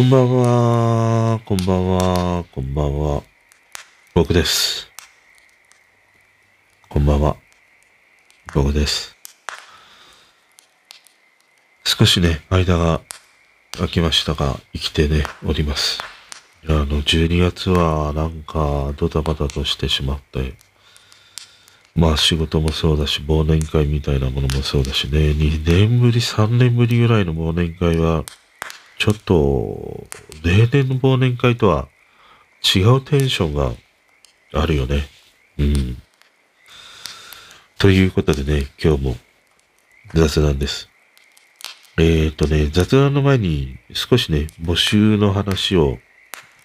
こんばんは、こんばんは、こんばんは。僕です。こんばんは。僕です。少しね、間が空きましたが、生きてね、おります。いや、あの、12月はなんかドタバタとしてしまって、まあ仕事もそうだし、忘年会みたいなものもそうだしね、2年ぶり、3年ぶりぐらいの忘年会は、ちょっと、例年の忘年会とは違うテンションがあるよね。うん。ということでね、今日も雑談です。えーとね、雑談の前に少しね、募集の話を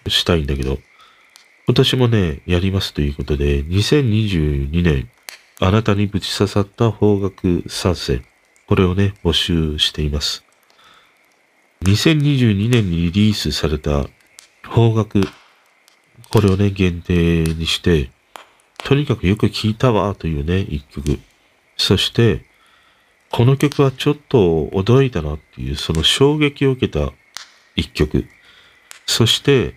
したいんだけど、今年もね、やりますということで、2022年、あなたにぶち刺さった方角参戦、これをね、募集しています。2022年にリリースされた方角、これをね、限定にして、とにかくよく聴いたわというね、一曲。そして、この曲はちょっと驚いたなっていう、その衝撃を受けた一曲。そして、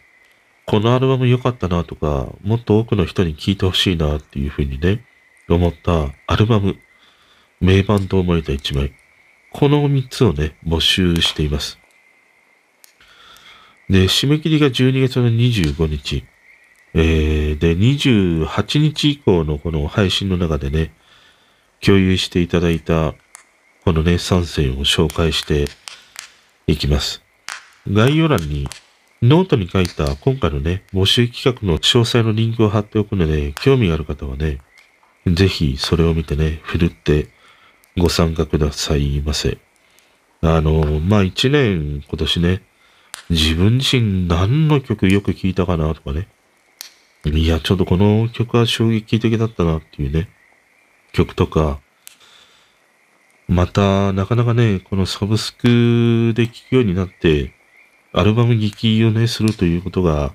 このアルバム良かったなとか、もっと多くの人に聴いてほしいなっていうふうにね、思ったアルバム、名盤と思えた一枚。この三つをね、募集しています。で、締め切りが12月の25日。えー、で、28日以降のこの配信の中でね、共有していただいた、このね、3選を紹介していきます。概要欄に、ノートに書いた今回のね、募集企画の詳細のリンクを貼っておくので、興味がある方はね、ぜひそれを見てね、ふるってご参加くださいませ。あの、まあ、一年今年ね、自分自身何の曲よく聴いたかなとかね。いや、ちょっとこの曲は衝撃的だったなっていうね、曲とか、また、なかなかね、このサブスクで聴くようになって、アルバム聴きをね、するということが、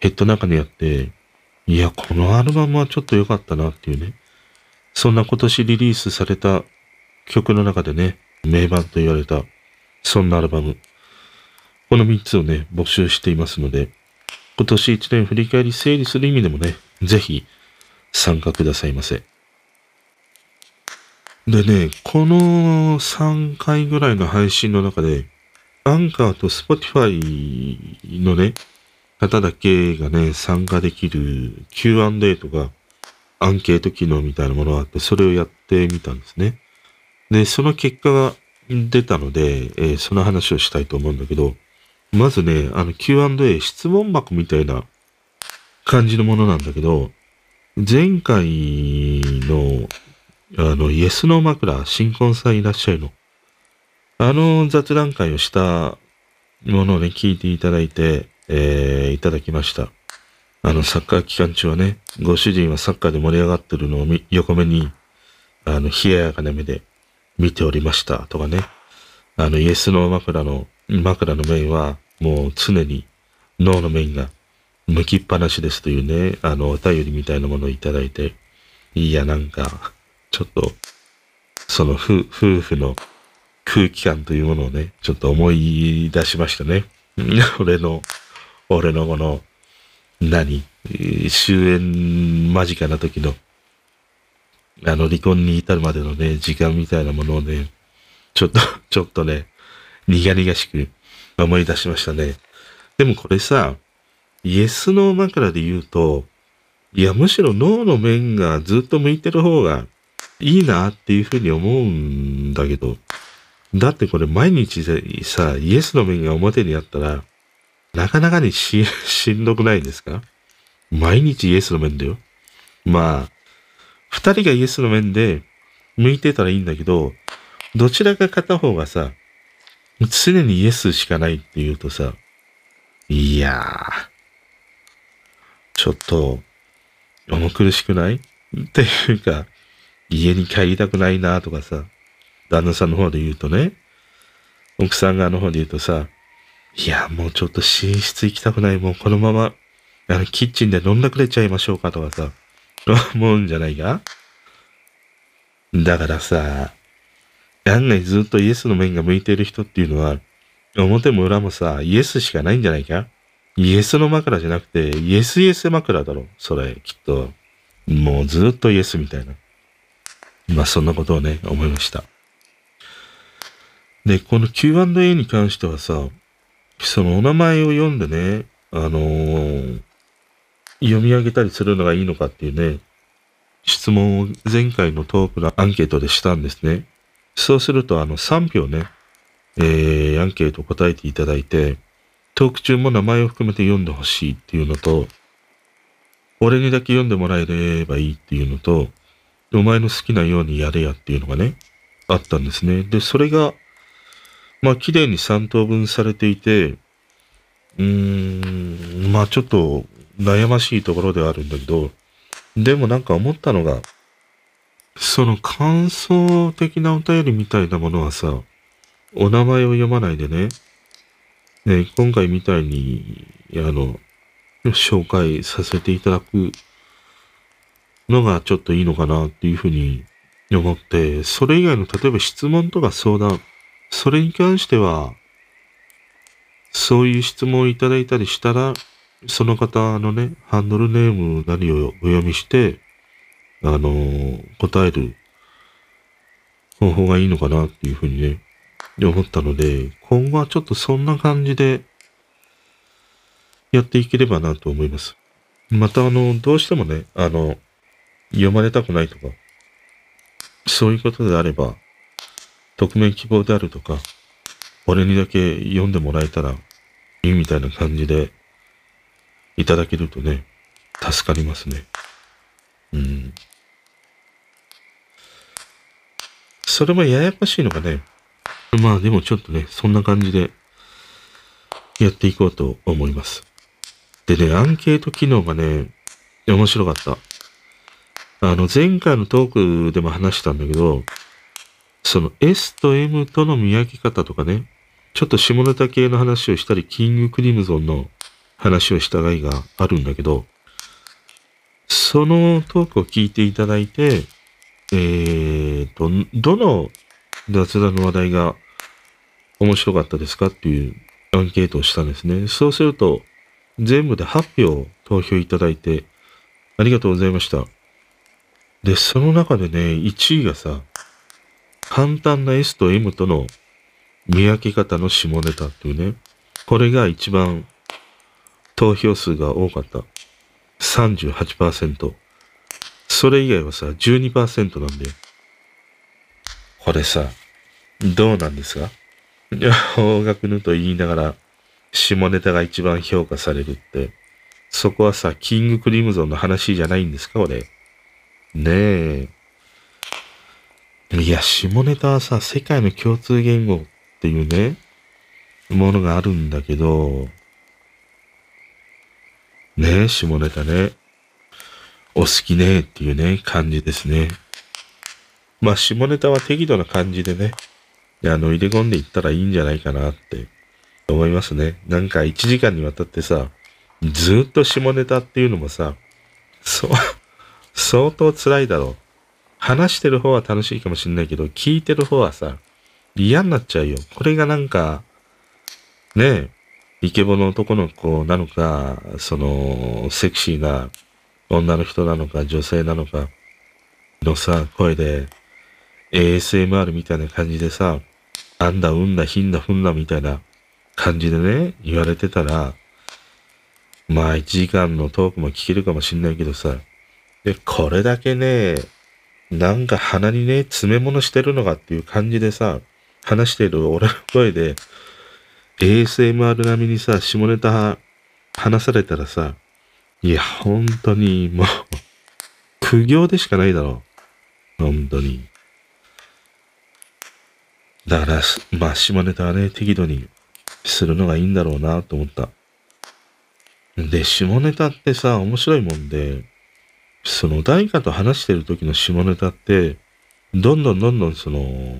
ヘッドの中にあって、いや、このアルバムはちょっと良かったなっていうね、そんな今年リリースされた曲の中でね、名盤と言われた、そんなアルバム。この3つをね、募集していますので、今年1年振り返り整理する意味でもね、ぜひ参加くださいませ。でね、この3回ぐらいの配信の中で、アンカーと Spotify のね、方だけがね、参加できる Q&A とか、アンケート機能みたいなものがあって、それをやってみたんですね。で、その結果が出たので、えーその話をしたいと思うんだけど、まずね、あの Q&A 質問箱みたいな感じのものなんだけど、前回の、あの、イエスノー枕、新婚さんいらっしゃいの。あの雑談会をしたものをね、聞いていただいて、えーいただきました。あの、サッカー期間中はね、ご主人はサッカーで盛り上がってるのを横目に、あの、冷ややかな目で見ておりましたとかね。あの、イエスの枕の、枕の面は、もう常に脳の面が向きっぱなしですというね、あの、お便りみたいなものをいただいて、いや、なんか、ちょっと、その夫夫婦の空気感というものをね、ちょっと思い出しましたね。俺の、俺のこの、何終焉間近な時の、あの、離婚に至るまでのね、時間みたいなものをね、ちょっと、ちょっとね、苦々しく思い出しましたね。でもこれさ、イエスの枕で言うと、いや、むしろ脳の面がずっと向いてる方がいいなっていうふうに思うんだけど、だってこれ毎日さ、イエスの面が表にあったら、なかなかにし、しんどくないですか？毎日イエスの面だよ。まあ、二人がイエスの面で向いてたらいいんだけど、どちらか片方がさ、常にイエスしかないっていうとさ、いやー、ちょっと、重苦しくない？っていうか、家に帰りたくないなとかさ、旦那さんの方で言うとね、奥さん側の方で言うとさ、いや、もうちょっと寝室行きたくない、もうこのまま、あの、キッチンで飲んだくれちゃいましょうかとかさ、思うんじゃないか？だからさ、案外ずっとイエスの面が向いている人っていうのは、表も裏もさ、イエスしかないんじゃないか？イエスの枕じゃなくて、イエスイエス枕だろ。それ、きっと。もうずっとイエスみたいな。まあそんなことをね、思いました。で、この Q&A に関してはさ、そのお名前を読んでね、あのー、読み上げたりするのがいいのかっていうね、質問を前回のトークのアンケートでしたんですね。そうすると、あの、3票ね、えー、アンケート答えていただいて、トーク中も名前を含めて読んでほしいっていうのと、俺にだけ読んでもらえればいいっていうのと、お前の好きなようにやれやっていうのがね、あったんですね。で、それが、まあ、綺麗に3等分されていて、うーん、まあ、ちょっと悩ましいところではあるんだけど、でもなんか思ったのが、その感想的なお便りみたいなものはさ、お名前を読まないでね、ね、今回みたいに、あの、紹介させていただくのがちょっといいのかなっていうふうに思って、それ以外の例えば質問とか相談、それに関しては、そういう質問をいただいたりしたら、その方のね、ハンドルネーム何をお読みして、あのー、答える方法がいいのかなっていうふうにね、思ったので、今後はちょっとそんな感じでやっていければなと思います。またあの、どうしてもね、あの、読まれたくないとか、そういうことであれば、匿名希望であるとか、俺にだけ読んでもらえたらいいみたいな感じでいただけるとね、助かりますね。うん。それもややこしいのがね、まあでもちょっとね、そんな感じでやっていこうと思います。でね、アンケート機能がね、面白かった。あの、前回のトークでも話したんだけど、その S と M との見分け方とかね、ちょっと下ネタ系の話をしたり、キングクリムゾンの話をしたがいがあるんだけど、そのトークを聞いていただいて、えーと、どの雑談の話題が面白かったですかっていうアンケートをしたんですね。そうすると、全部で8票投票いただいて、ありがとうございました。で、その中でね、1位がさ、簡単な S と M との見分け方の下ネタっていうね、これが一番投票数が多かった。38%。それ以外はさ、12%なんで。これさ、どうなんですか？いや、方角ぬと言いながら、下ネタが一番評価されるって、そこはさ、キングクリムゾンの話じゃないんですか？俺。ねえ。いや、下ネタはさ、世界の共通言語っていうね、ものがあるんだけど、ねえ、下ネタね。お好きねっていうね、感じですね。まあ、下ネタは適度な感じでね、あの、入れ込んでいったらいいんじゃないかなって思いますね。なんか1時間にわたってさ、ずっと下ネタっていうのもさ、そう、相当辛いだろう。話してる方は楽しいかもしんないけど、聞いてる方はさ、嫌になっちゃうよ。これがなんか、ねえ、イケボの男の子なのか、その、セクシーな女の人なのか、女性なのか、のさ、声で、ASMR みたいな感じでさ、あんだ、うんだ、ひんだ、ふんだ、みたいな感じでね、言われてたら、まあ、1時間のトークも聞けるかもしんないけどさ、で、これだけね、なんか鼻にね、詰め物してるのかっていう感じでさ、話してる俺の声で、ASMR 並みにさ、下ネタ話されたらさ、いや、本当にもう、苦行でしかないだろう。本当に。だから、まあ、下ネタはね、適度にするのがいいんだろうなと思った。で、下ネタってさ、面白いもんで、その誰かと話してる時の下ネタって、どんどんどんどんその、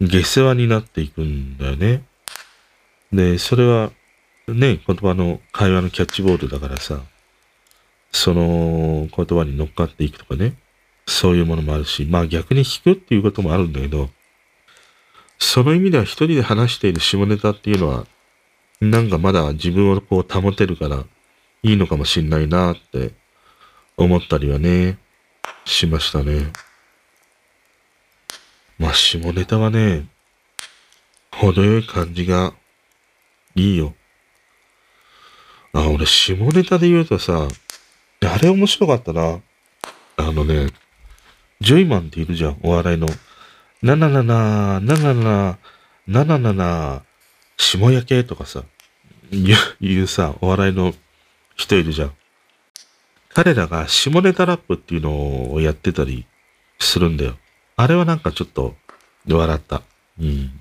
下世話になっていくんだよね。で、それは、ね、言葉の会話のキャッチボールだからさ、その言葉に乗っかっていくとかね、そういうものもあるし、まあ逆に引くっていうこともあるんだけど、その意味では一人で話している下ネタっていうのは、なんかまだ自分をこう保てるからいいのかもしんないなって思ったりはね、しましたね。まあ、下ネタはね、程よい感じがいいよ。あ、俺、下ネタで言うとさ、あれ面白かったな。あのね、ジョイマンっているじゃん、お笑いの。なななな、ななな、なななな、下焼けとかさ、言う言うさ、お笑いの人いるじゃん。彼らが下ネタラップっていうのをやってたりするんだよ。あれはなんかちょっと笑った。うん。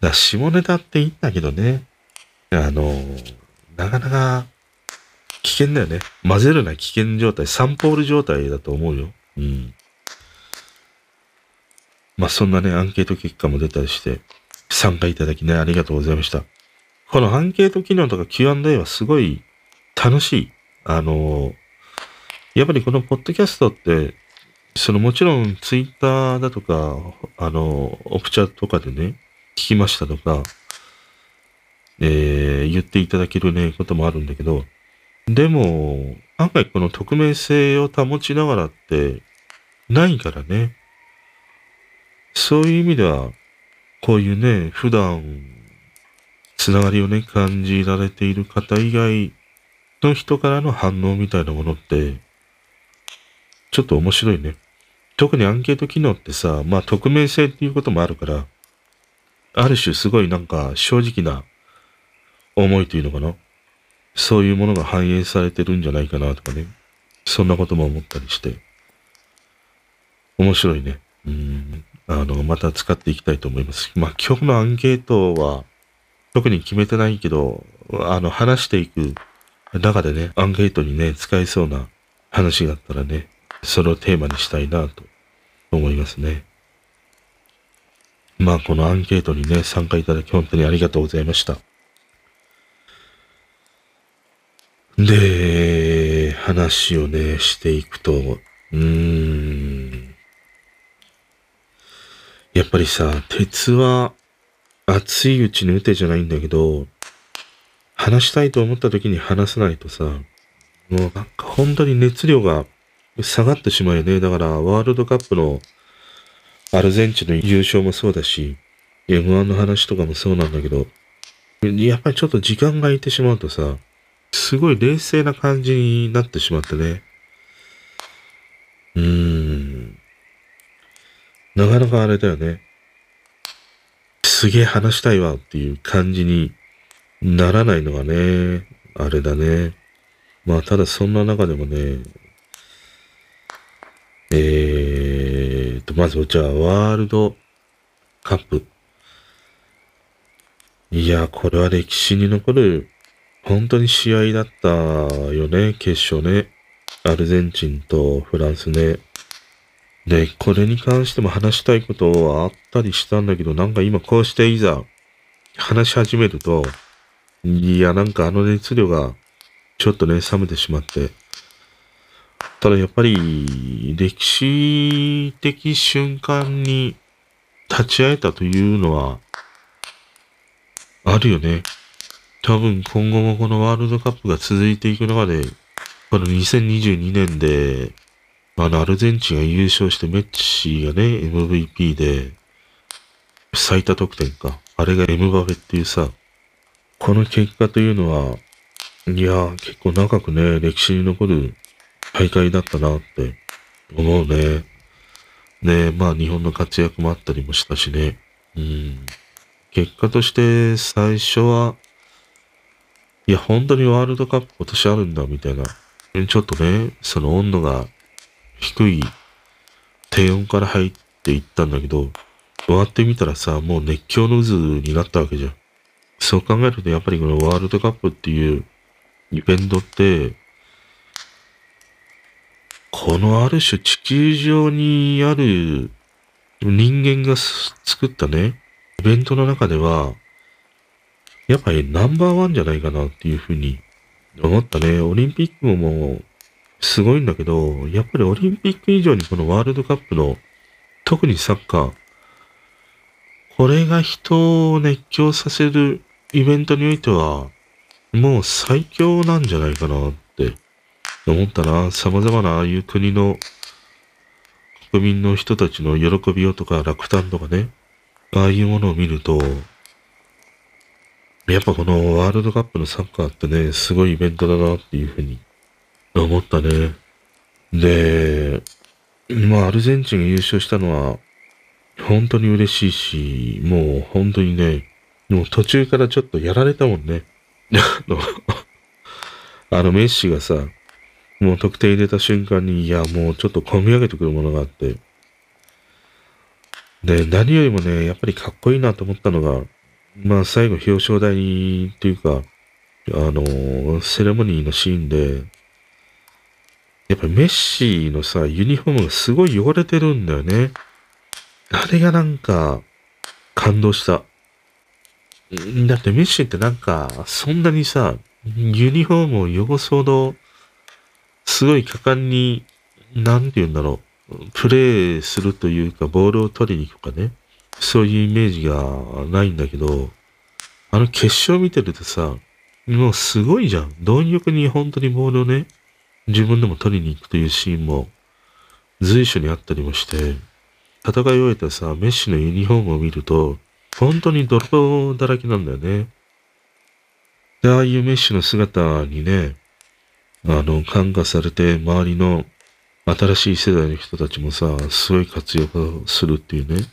だ下ネタっていいんだけどね。あの、なかなか危険だよね。混ぜるな危険状態、サンポール状態だと思うよ。うん。まあ、そんなね、アンケート結果も出たりして、参加いただきね、ありがとうございました。このアンケート機能とか Q&A はすごい楽しい。あの、やっぱりこのポッドキャストって、そのもちろんツイッターだとか、あの、オプチャとかでね、聞きましたとか、えー、言っていただけるね、こともあるんだけど、でも、案外この匿名性を保ちながらってないからね。そういう意味では、こういうね、普段、つながりをね、感じられている方以外の人からの反応みたいなものって、ちょっと面白いね。特にアンケート機能ってさ、まあ匿名性っていうこともあるから、ある種すごいなんか正直な思いというのかな？そういうものが反映されてるんじゃないかなとかね。そんなことも思ったりして。面白いね。うん。あの、また使っていきたいと思います。まあ今日のアンケートは特に決めてないけど、あの、話していく中でね、アンケートにね、使えそうな話があったらね、それをテーマにしたいなと思いますね。まあ、このアンケートにね、参加いただき本当にありがとうございました。で、話をね、していくと、うーん。やっぱりさ、鉄は熱いうちに打てじゃないんだけど、話したいと思った時に話さないとさ、もうなんか本当に熱量が下がってしまうよね。だからワールドカップのアルゼンチンの優勝もそうだし、M1 の話とかもそうなんだけど、やっぱりちょっと時間が空いてしまうとさ、すごい冷静な感じになってしまってね。うーん。なかなかあれだよね。すげえ話したいわっていう感じにならないのがね、あれだね。まあ、ただそんな中でもね、えーと、まずじゃあ、ワールドカップ。いや、これは歴史に残る、本当に試合だったよね、決勝ね。アルゼンチンとフランスね。で、これに関しても話したいことはあったりしたんだけど、なんか今こうしていざ話し始めると、いや、なんかあの熱量がちょっとね、冷めてしまって。ただやっぱり、歴史的瞬間に立ち会えたというのは、あるよね。多分今後もこのワールドカップが続いていく中で、この2022年で、あの、アルゼンチンが優勝してメッシがね、MVP で、最多得点か。あれがエムバペっていうさ、この結果というのは、いや、結構長くね、歴史に残る大会だったなって思うね。ねまあ日本の活躍もあったりもしたしね。うん。結果として最初は、いや、本当にワールドカップ今年あるんだ、みたいな。ちょっとね、その温度が低い低温から入っていったんだけど、終わってみたらさ、もう熱狂の渦になったわけじゃん。そう考えるとやっぱりこのワールドカップっていうイベントって、このある種地球上にある人間が作ったね、イベントの中では、やっぱりナンバーワンじゃないかなっていうふうに思ったね。オリンピックももうすごいんだけど、やっぱりオリンピック以上にこのワールドカップの、特にサッカー、これが人を熱狂させるイベントにおいては、もう最強なんじゃないかなって思ったな。様々なああいう国の国民の人たちの喜びよとか落胆とかね、ああいうものを見ると、やっぱこのワールドカップのサッカーってね、すごいイベントだなっていうふうに思ったね。で、まあアルゼンチンが優勝したのは本当に嬉しいし、もう本当にね、もう途中からちょっとやられたもんね。あの、あのメッシがさ、もう得点入れた瞬間に、いや、もうちょっと込み上げてくるものがあって。で、何よりもね、やっぱりかっこいいなと思ったのが、まあ最後表彰台っていうか、あの、セレモニーのシーンで、やっぱメッシのさ、ユニフォームがすごい汚れてるんだよね。あれがなんか、感動した。だってメッシってなんか、そんなにさ、ユニフォームを汚すほど、すごい果敢に、なんて言うんだろう、プレイするというか、ボールを取りに行くかね。そういうイメージがないんだけど、あの決勝見てるとさ、もうすごいじゃん。貪欲に本当にボールをね、自分でも取りに行くというシーンも随所にあったりもして、戦い終えたさ、メッシのユニフォームを見ると、本当に泥だらけなんだよね。で、ああいうメッシの姿にね、あの、感化されて、周りの新しい世代の人たちもさ、すごい活躍するっていうね。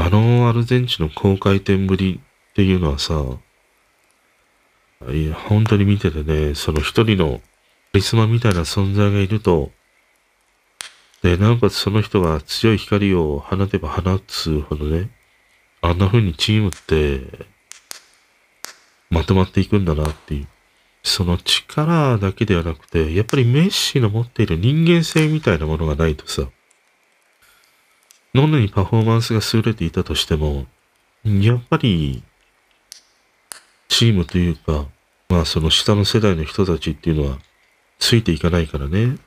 あのアルゼンチンの高回転ぶりっていうのはさ、いや、本当に見ててね、その一人のリスマみたいな存在がいると、で、なおかつその人が強い光を放てば放つほどね、あんな風にチームってまとまっていくんだなっていう。その力だけではなくて、やっぱりメッシの持っている人間性みたいなものがないとさ、どんなにパフォーマンスが優れていたとしても、やっぱり、チームというか、まあその下の世代の人たちっていうのは、ついていかないからね。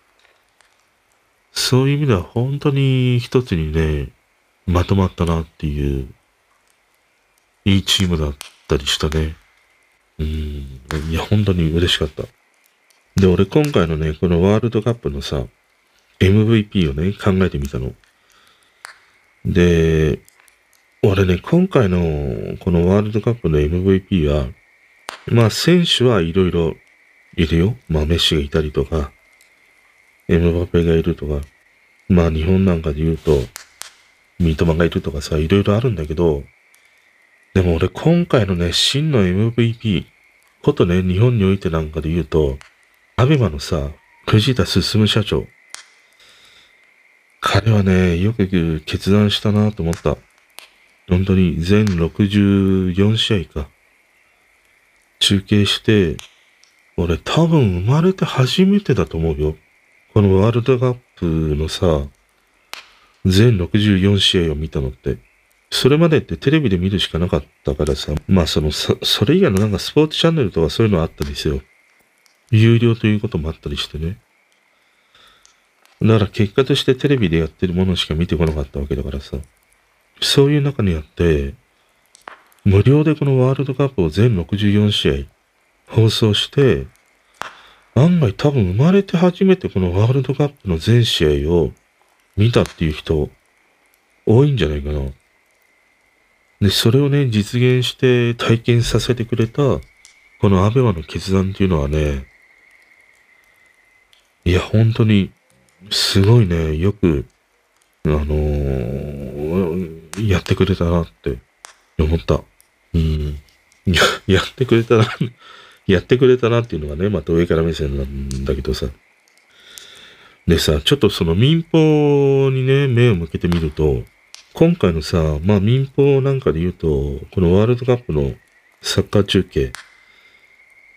そういう意味では本当に一つにね、まとまったなっていう、いいチームだったりしたね。うん。いや、本当に嬉しかった。で、俺今回のね、このワールドカップのさ、MVP をね、考えてみたの。で、俺ね、今回のこのワールドカップの MVP は、まあ選手はいろいろいるよ。まあメッシがいたりとか、エムバペがいるとか、まあ日本なんかで言うと、三笘がいるとかさ、いろいろあるんだけど、でも俺今回のね、真の MVP、ことね、日本においてなんかで言うと、アベマのさ、藤田進社長。彼はね、よく決断したなと思った。本当に全64試合か。中継して、俺多分生まれて初めてだと思うよ。このワールドカップのさ、全64試合を見たのって。それまでってテレビで見るしかなかったからさ、まあその、そそれ以外のなんかスポーツチャンネルとかそういうのあったりですよ。有料ということもあったりしてね。だから結果としてテレビでやってるものしか見てこなかったわけだからさ。そういう中にあって、無料でこのワールドカップを全64試合放送して、案外多分生まれて初めてこのワールドカップの全試合を見たっていう人多いんじゃないかな。で、それをね、実現して体験させてくれた、このアベマの決断っていうのはね、いや、本当に、すごいね、よく、あのー、やってくれたなって思った。うん。や、やってくれたな、やってくれたなっていうのがね、また上から目線なんだけどさ。でさ、ちょっとその民放にね、目を向けてみると、今回のさ、まあ民放なんかで言うと、このワールドカップのサッカー中継、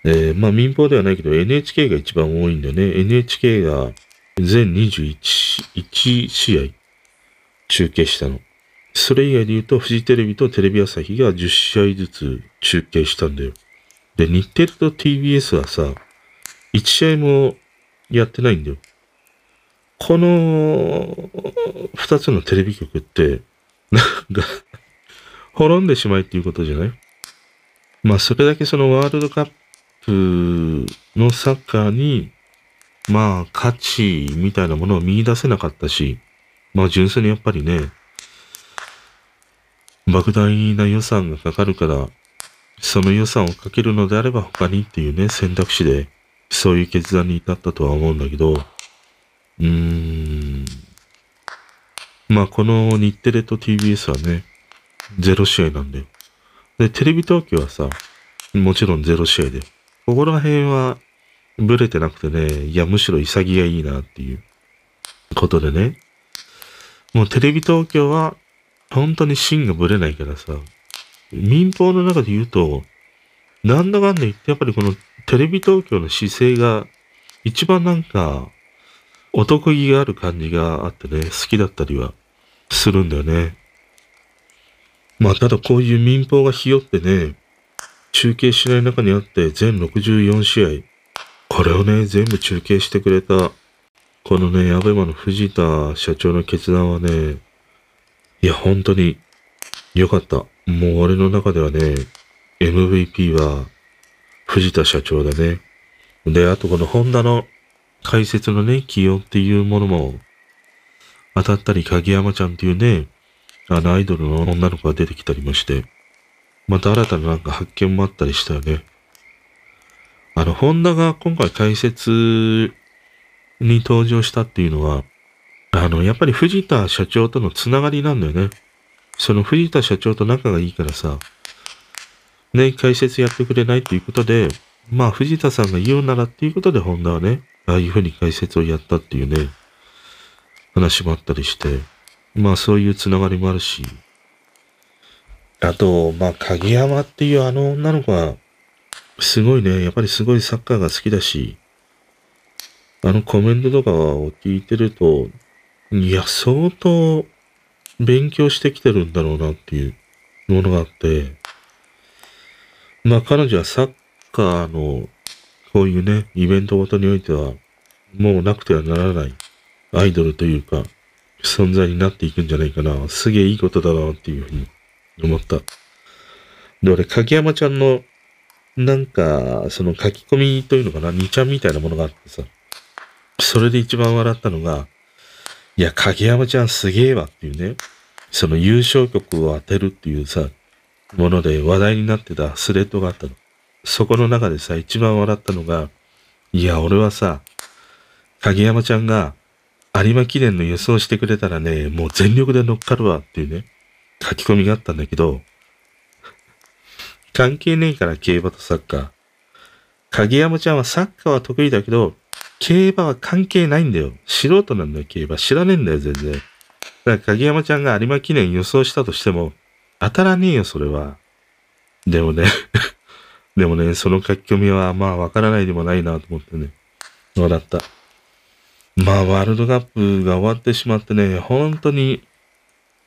えー、まあ民放ではないけど NHK が一番多いんだよね。NHK が全21 1試合中継したの。それ以外で言うと、フジテレビとテレビ朝日が10試合ずつ中継したんだよ。で、日テレと TBS はさ、1試合もやってないんだよ。この二つのテレビ局って、なんか、滅んでしまいっていうことじゃない？まあ、それだけそのワールドカップのサッカーに、まあ、価値みたいなものを見出せなかったし、まあ、純粋にやっぱりね、莫大な予算がかかるから、その予算をかけるのであれば他にっていうね、選択肢で、そういう決断に至ったとは思うんだけど、うーん。まあ、この日テレと TBS はね、ゼロ試合なんだよ。で、テレビ東京はさ、もちろんゼロ試合で。ここら辺は、ブレてなくてね、いや、むしろ潔がいいなっていうことでね。もうテレビ東京は、本当に芯がブレないからさ、民放の中で言うと、なんだかんだ言って、やっぱりこのテレビ東京の姿勢が、一番なんか、お得意がある感じがあってね、好きだったりはするんだよね。まあ、ただこういう民放がひよってね、中継しない中にあって全64試合、これをね、全部中継してくれた、このね、アベマの藤田社長の決断はね、いや、本当に良かった。もう俺の中ではね、MVP は藤田社長だね。で、あとこのホンダの解説のね、起用っていうものも当たったり、影山ちゃんっていうね、あのアイドルの女の子が出てきたりもして、また新たななんか発見もあったりしたよね。あの、ホンダが今回解説に登場したっていうのは、あの、やっぱり藤田社長とのつながりなんだよね。その藤田社長と仲がいいからさ、ね、解説やってくれないっていうことで、まあ藤田さんが言うならっていうことでホンダはね、ああいうふうに解説をやったっていうね、話もあったりして、まあそういうつながりもあるし、あと、まあ影山っていうあの女の子は、すごいね、やっぱりすごいサッカーが好きだし、あのコメントとかを聞いてると、いや、相当勉強してきてるんだろうなっていうものがあって、まあ彼女はサッカーのこういうね、イベントごとにおいては、もうなくてはならないアイドルというか、存在になっていくんじゃないかな。すげえいいことだなっていうふうに思った。で、俺、柿山ちゃんの、なんか、その書き込みというのかな、2ちゃんみたいなものがあってさ、それで一番笑ったのが、いや、影山ちゃんすげえわっていうね、その優勝曲を当てるっていうさ、もので話題になってたスレッドがあったの。そこの中でさ、一番笑ったのが、いや、俺はさ、影山ちゃんが有馬記念の予想してくれたらね、もう全力で乗っかるわっていうね、書き込みがあったんだけど、関係ねえから競馬とサッカー。影山ちゃんはサッカーは得意だけど、競馬は関係ないんだよ。素人なんだよ、競馬。知らねえんだよ、全然。だから影山ちゃんが有馬記念予想したとしても、当たらねえよ、それは。でもね でもね、その書き込みはまあわからないでもないなと思ってね、笑った。まあ、ワールドカップが終わってしまってね、本当に、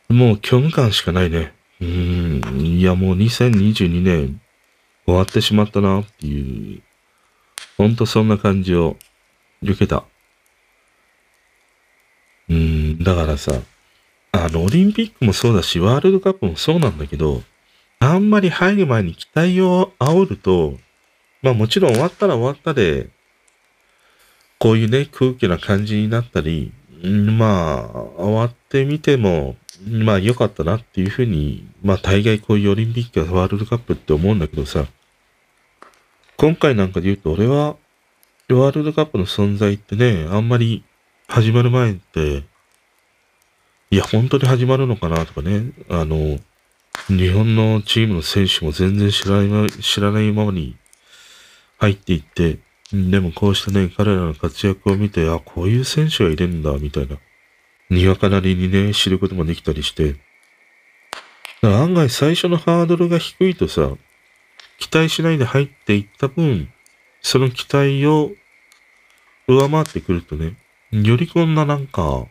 もう虚無感しかないね。うん、いやもう2022年終わってしまったなっていう、ほんとそんな感じを受けた。うん、だからさ、あの、オリンピックもそうだし、ワールドカップもそうなんだけど、あんまり入る前に期待を煽ると、まあもちろん終わったら終わったで、こういうね、空気な感じになったり、まあ、終わってみても、まあ良かったなっていうふうに、まあ大概こういうオリンピックやワールドカップって思うんだけどさ、今回なんかで言うと俺は、ワールドカップの存在ってね、あんまり始まる前って、いや、本当に始まるのかなとかね、あの、日本のチームの選手も全然知らない、知らないままに入っていって、でもこうしたね、彼らの活躍を見て、あ、こういう選手がいるんだ、みたいな。にわかなりにね、知ることもできたりして。だから案外最初のハードルが低いとさ、期待しないで入っていった分、その期待を上回ってくるとね、よりこんななんか、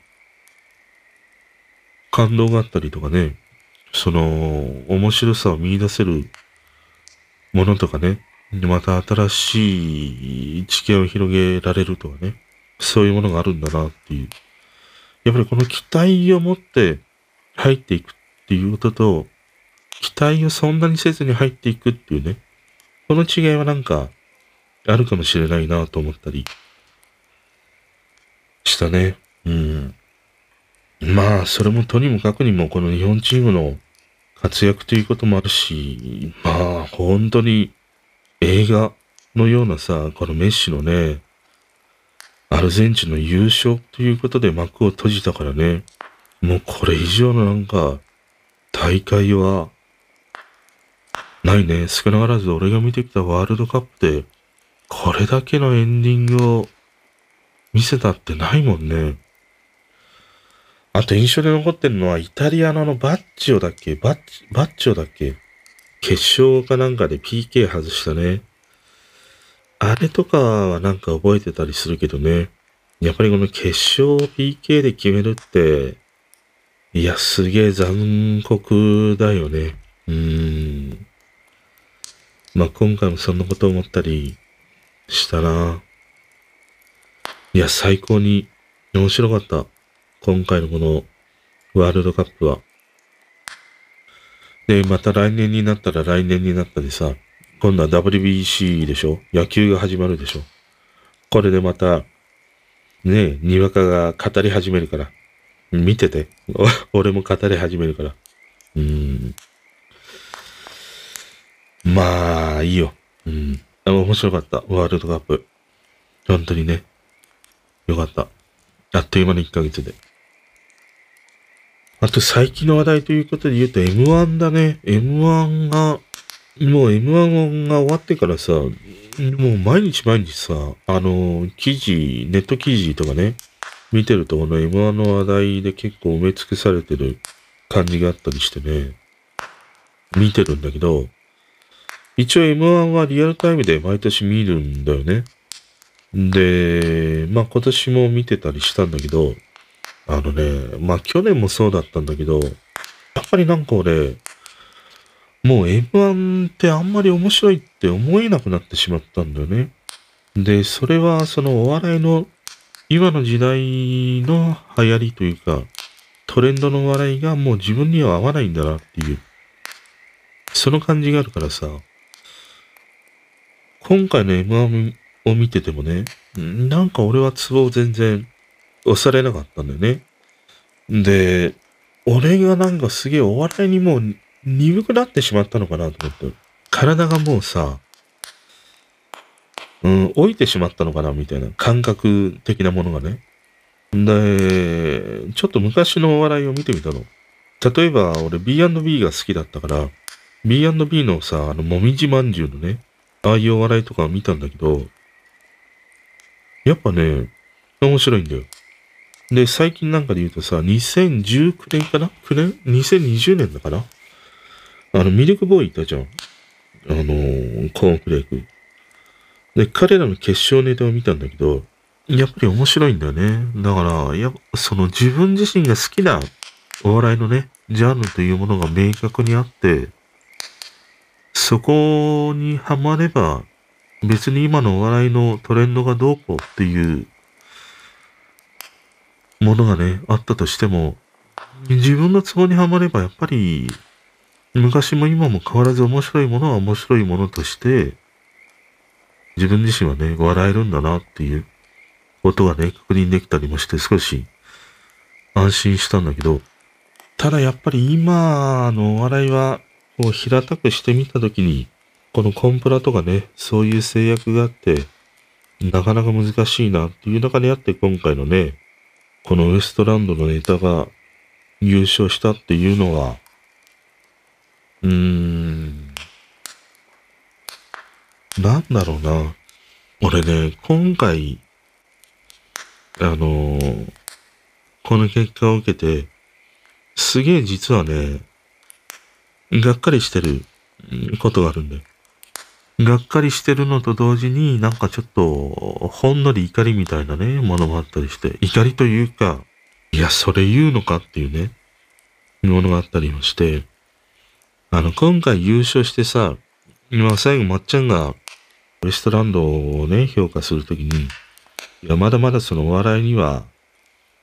感動があったりとかね、その、面白さを見出せるものとかね、また新しい知見を広げられるとかね。そういうものがあるんだなっていう。やっぱりこの期待を持って入っていくっていうことと、期待をそんなにせずに入っていくっていうね。この違いはなんか、あるかもしれないなと思ったりしたね。うん。まあ、それもとにもかくにもこの日本チームの活躍ということもあるし、まあ、本当に映画のようなさ、このメッシのね、アルゼンチンの優勝ということで幕を閉じたからね、もうこれ以上のなんか、大会は、ないね。少なからず俺が見てきたワールドカップで、これだけのエンディングを見せたってないもんね。あと印象で残ってるのは、イタリアのあのバッチオだっけ？バッチ、バッチオだっけ？決勝かなんかで PK 外したね。あれとかはなんか覚えてたりするけどね。やっぱりこの決勝 PK で決めるって、いや、すげえ残酷だよね。うーん。まあ、今回もそんなこと思ったりしたな。いや、最高に面白かった。今回のこのワールドカップは。で、また来年になったら来年になったでさ、今度は WBC でしょ？野球が始まるでしょ？これでまた、ねえにわかが語り始めるから。見てて。俺も語り始めるから。うん。まあ、いいよ。うん。面白かった。ワールドカップ。本当にね。よかった。あっという間の1ヶ月で。あと最近の話題ということで言うと M1 だね。M1 が、もう M1 が終わってからさ、もう毎日毎日さ、あの、記事、ネット記事とかね、見てるとこの M1 の話題で結構埋め尽くされてる感じがあったりしてね、見てるんだけど、一応 M1 はリアルタイムで毎年見るんだよね。で、まあ今年も見てたりしたんだけど、あのね、まあ去年もそうだったんだけど、やっぱりなんか俺、もう M1 ってあんまり面白いって思えなくなってしまったんだよね。で、それはそのお笑いの今の時代の流行りというか、トレンドの笑いがもう自分には合わないんだなっていう、その感じがあるからさ、今回の M1 を見ててもね、なんか俺はツボを全然押されなかったんだよね。で、俺がなんかすげえお笑いにもう鈍くなってしまったのかなと思って。体がもうさ、うん、老いてしまったのかなみたいな感覚的なものがね。で、ちょっと昔のお笑いを見てみたの。例えば、俺 B&B が好きだったから、B&B のさ、あの、もみじまんじゅうのね、ああいうお笑いとか見たんだけど、やっぱね、面白いんだよ。で、最近なんかで言うとさ、2019年かな ?9 年 ?2020 年だからあの、ミルクボーイいたじゃん。あのー、コーンフレーク。で、彼らの決勝ネタを見たんだけど、やっぱり面白いんだよね。だから、やその自分自身が好きなお笑いのね、ジャンルというものが明確にあって、そこにはまれば、別に今のお笑いのトレンドがどうこうっていうものがね、あったとしても、自分のツボにはまればやっぱり、昔も今も変わらず面白いものは面白いものとして、自分自身はね、笑えるんだなっていうことがね、確認できたりもして少し安心したんだけど、ただやっぱり今のお笑いは、こう平たくしてみたときに、このコンプラとかね、そういう制約があって、なかなか難しいなっていう中にあって今回のね、このウエストランドのネタが優勝したっていうのは、うーん、なんだろうな。俺ね、今回、あのー、この結果を受けて、すげえ実はね、がっかりしてることがあるんだよ。がっかりしてるのと同時になんかちょっと、ほんのり怒りみたいなね、ものもあったりして、怒りというか、いや、それ言うのかっていうね、ものがあったりもして、あの、今回優勝してさ、今最後まっちゃんがウエストランドをね、評価するときに、いや、まだまだそのお笑いには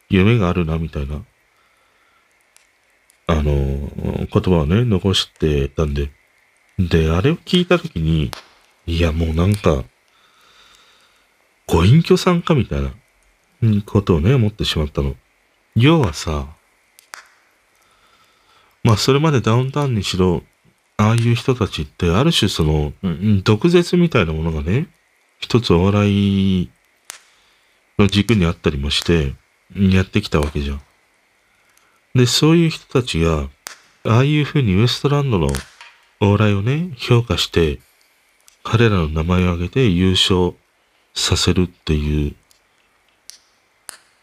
夢があるな、みたいなあの、言葉をね、残してたんで。で、あれを聞いたときに、いや、もうなんか、ご隠居さんかみたいな、ことをね、思ってしまったの。要はさ、まあ、それまでダウンタウンにしろ、ああいう人たちって、ある種その、毒舌みたいなものがね、一つお笑いの軸にあったりもして、やってきたわけじゃん。で、そういう人たちが、ああいうふうにウエストランドのお笑いをね、評価して、彼らの名前を挙げて優勝させるっていう、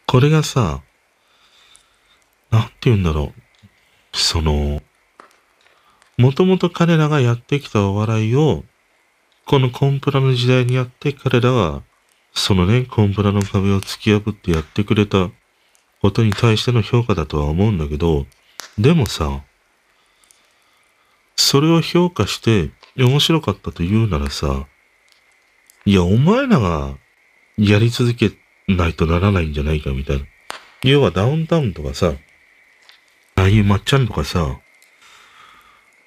これがさ、なんて言うんだろう。その、もともと彼らがやってきたお笑いを、このコンプラの時代にやって彼らは、そのね、コンプラの壁を突き破ってやってくれたことに対しての評価だとは思うんだけど、でもさ、それを評価して面白かったと言うならさ、いや、お前らがやり続けないとならないんじゃないかみたいな。要はダウンタウンとかさ、ああいうまっちゃんとかさ、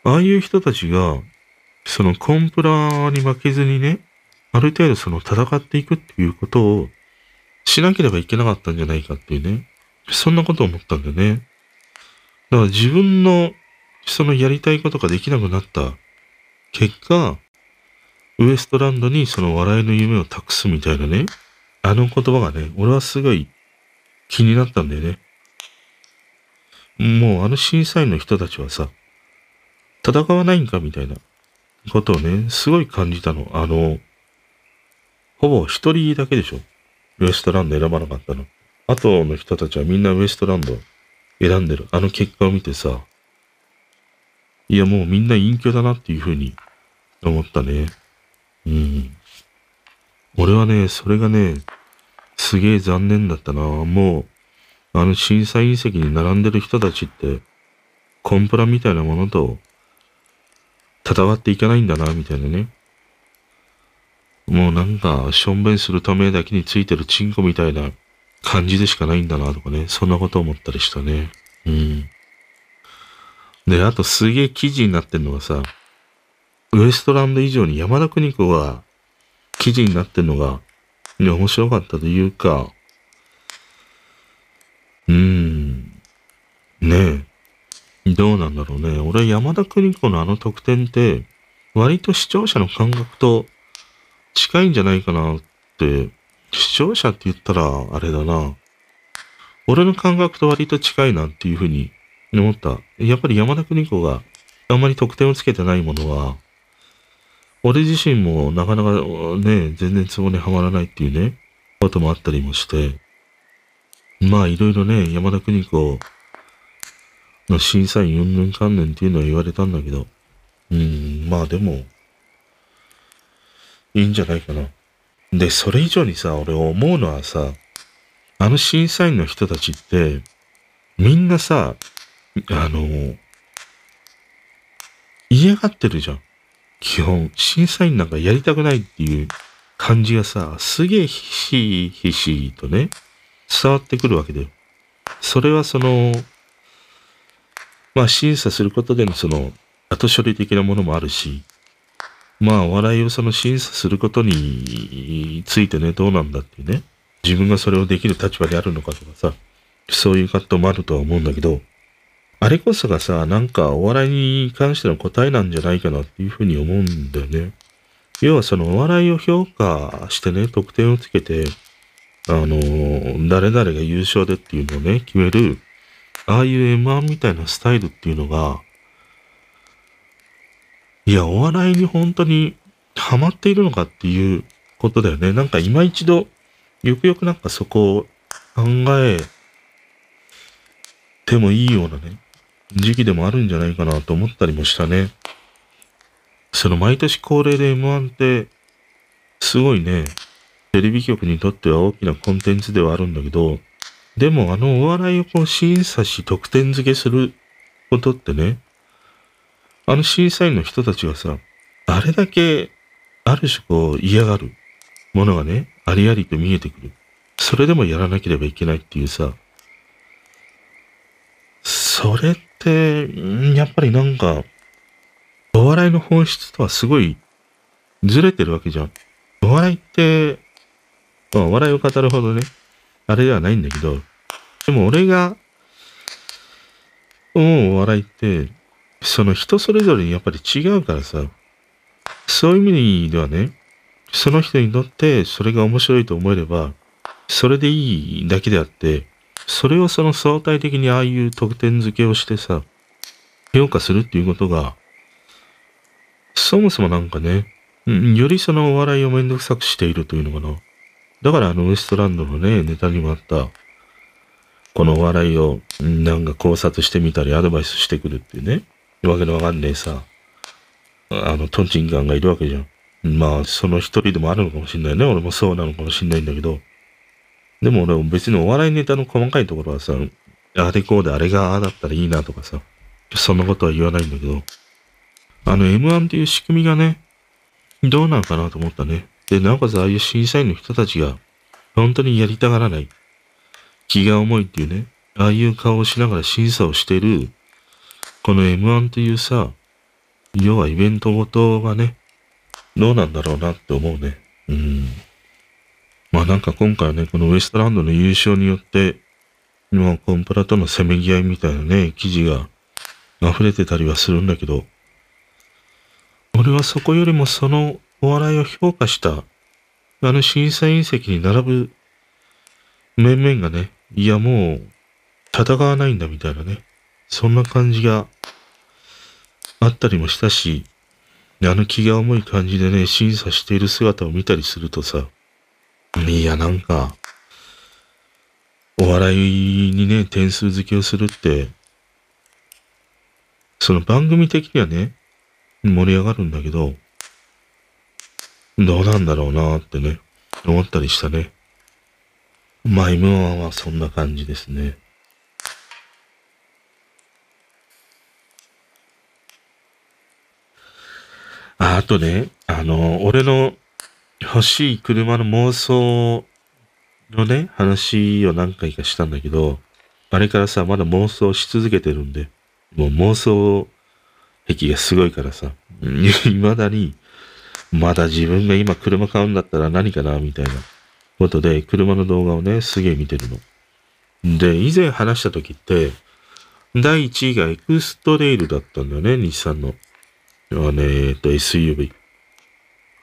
ああいう人たちが、そのコンプラに負けずにね、ある程度その戦っていくっていうことをしなければいけなかったんじゃないかっていうね。そんなこと思ったんだよね。だから自分のそのやりたいことができなくなった結果、ウエストランドにその笑いの夢を託すみたいなね。あの言葉がね、俺はすごい気になったんだよね。もうあの審査員の人たちはさ、戦わないんかみたいなことをね、すごい感じたの。あの、ほぼ一人だけでしょ。ウエストランド選ばなかったの。あとの人たちはみんなウエストランド選んでる。あの結果を見てさ、いやもうみんな隠居だなっていうふうに思ったね。うん。俺はね、それがね、すげえ残念だったな。もう、あの審査員席に並んでる人たちって、コンプラみたいなものと戦っていかないんだな、みたいなね。もうなんか、しょんべんするためだけについてるチンコみたいな感じでしかないんだな、とかね。そんなこと思ったりしたね。うん。で、あとすげえ記事になってるのがさ、ウエストランド以上に山田邦子が記事になってるのが、面白かったというか、うーん、ねえ、どうなん山田邦子のあの得点って、割と視聴者の感覚と近いんじゃないかなって、視聴者って言ったらあれだな。俺の感覚と割と近いなっていうふうに思った。やっぱり山田邦子があまり得点をつけてないものは、俺自身もなかなかね、全然ツボにはまらないっていうね、こともあったりもして、まあいろいろね、山田邦子の審査員うんぬんかんぬんっていうのは言われたんだけど、うん、まあでも、いいんじゃないかな。で、それ以上にさ、俺思うのはさ、あの審査員の人たちって、みんなさ、あの、嫌がってるじゃん。基本、審査員なんかやりたくないっていう感じがさ、すげえひしひしとね、伝わってくるわけだよ。それはその、まあ審査することでのその、後処理的なものもあるし、まあお笑いをその審査することについてね、どうなんだっていうね、自分がそれをできる立場にあるのかとかさ、そういう葛藤もあるとは思うんだけど、あれこそがさ、なんかお笑いに関しての答えなんじゃないかなっていうふうに思うんだよね。要はそのお笑いを評価してね、得点をつけて、あの、誰々が優勝でっていうのをね、決める、ああいう M1 みたいなスタイルっていうのが、いや、お笑いに本当にハマっているのかっていうことだよね。なんか今一度、よくよくなんかそこを考えてもいいようなね、時期でもあるんじゃないかなと思ったりもしたね。その毎年恒例で M1 って、すごいね、テレビ局にとっては大きなコンテンツではあるんだけど、でもあのお笑いをこう審査し得点付けすることってね、あの審査員の人たちがさ、あれだけ、ある種こう嫌がるものがね、ありありと見えてくる。それでもやらなければいけないっていうさ、それって、やっぱりなんか、お笑いの本質とはすごいずれてるわけじゃん。お笑いって、まあ、お笑いを語るほどね、あれではないんだけど、でも俺が思うお笑いって、その人それぞれにやっぱり違うからさ、そういう意味ではね、その人にとってそれが面白いと思えれば、それでいいだけであって、それをその相対的にああいう得点付けをしてさ、評価するっていうことが、そもそもなんかね、よりそのお笑いをめんどくさくしているというのかな。だからあのウエストランドのね、ネタにもあった、このお笑いをなんか考察してみたりアドバイスしてくるっていうね、わけのわかんねえさ、あのトンチンカンがいるわけじゃん。まあ、その一人でもあるのかもしんないね。俺もそうなのかもしんないんだけど。でも俺も別にお笑いネタの細かいところはさ、あれこうであれがああだったらいいなとかさ、そんなことは言わないんだけど、あの M1 っていう仕組みがね、どうなのかなと思ったね。で、なおかつああいう審査員の人たちが、本当にやりたがらない、気が重いっていうね、ああいう顔をしながら審査をしてる、この M1 というさ、要はイベントごとがね、どうなんだろうなって思うね。うん。まあなんか今回はね、このウエストランドの優勝によって、今コンプラとのせめぎ合いみたいなね、記事が溢れてたりはするんだけど、俺はそこよりもそのお笑いを評価した、あの審査員席に並ぶ面々がね、いやもう戦わないんだみたいなね、そんな感じがあったりもしたし、あの気が重い感じでね、審査している姿を見たりするとさ、いやなんか、お笑いにね、点数付けをするって、その番組的にはね、盛り上がるんだけど、どうなんだろうなってね、思ったりしたね。まあ M1 はそんな感じですね。あ、あとね、あの、俺の欲しい車の妄想のね、話を何回かしたんだけど、あれからさ、まだ妄想し続けてるんで、もう妄想癖がすごいからさ、未だに、まだ自分が今車買うんだったら何かな、みたいなことで、車の動画をね、すげえ見てるの。で、以前話した時って、第1位がエクストレイルだったんだよね、日産の。あの、えっと、SUV。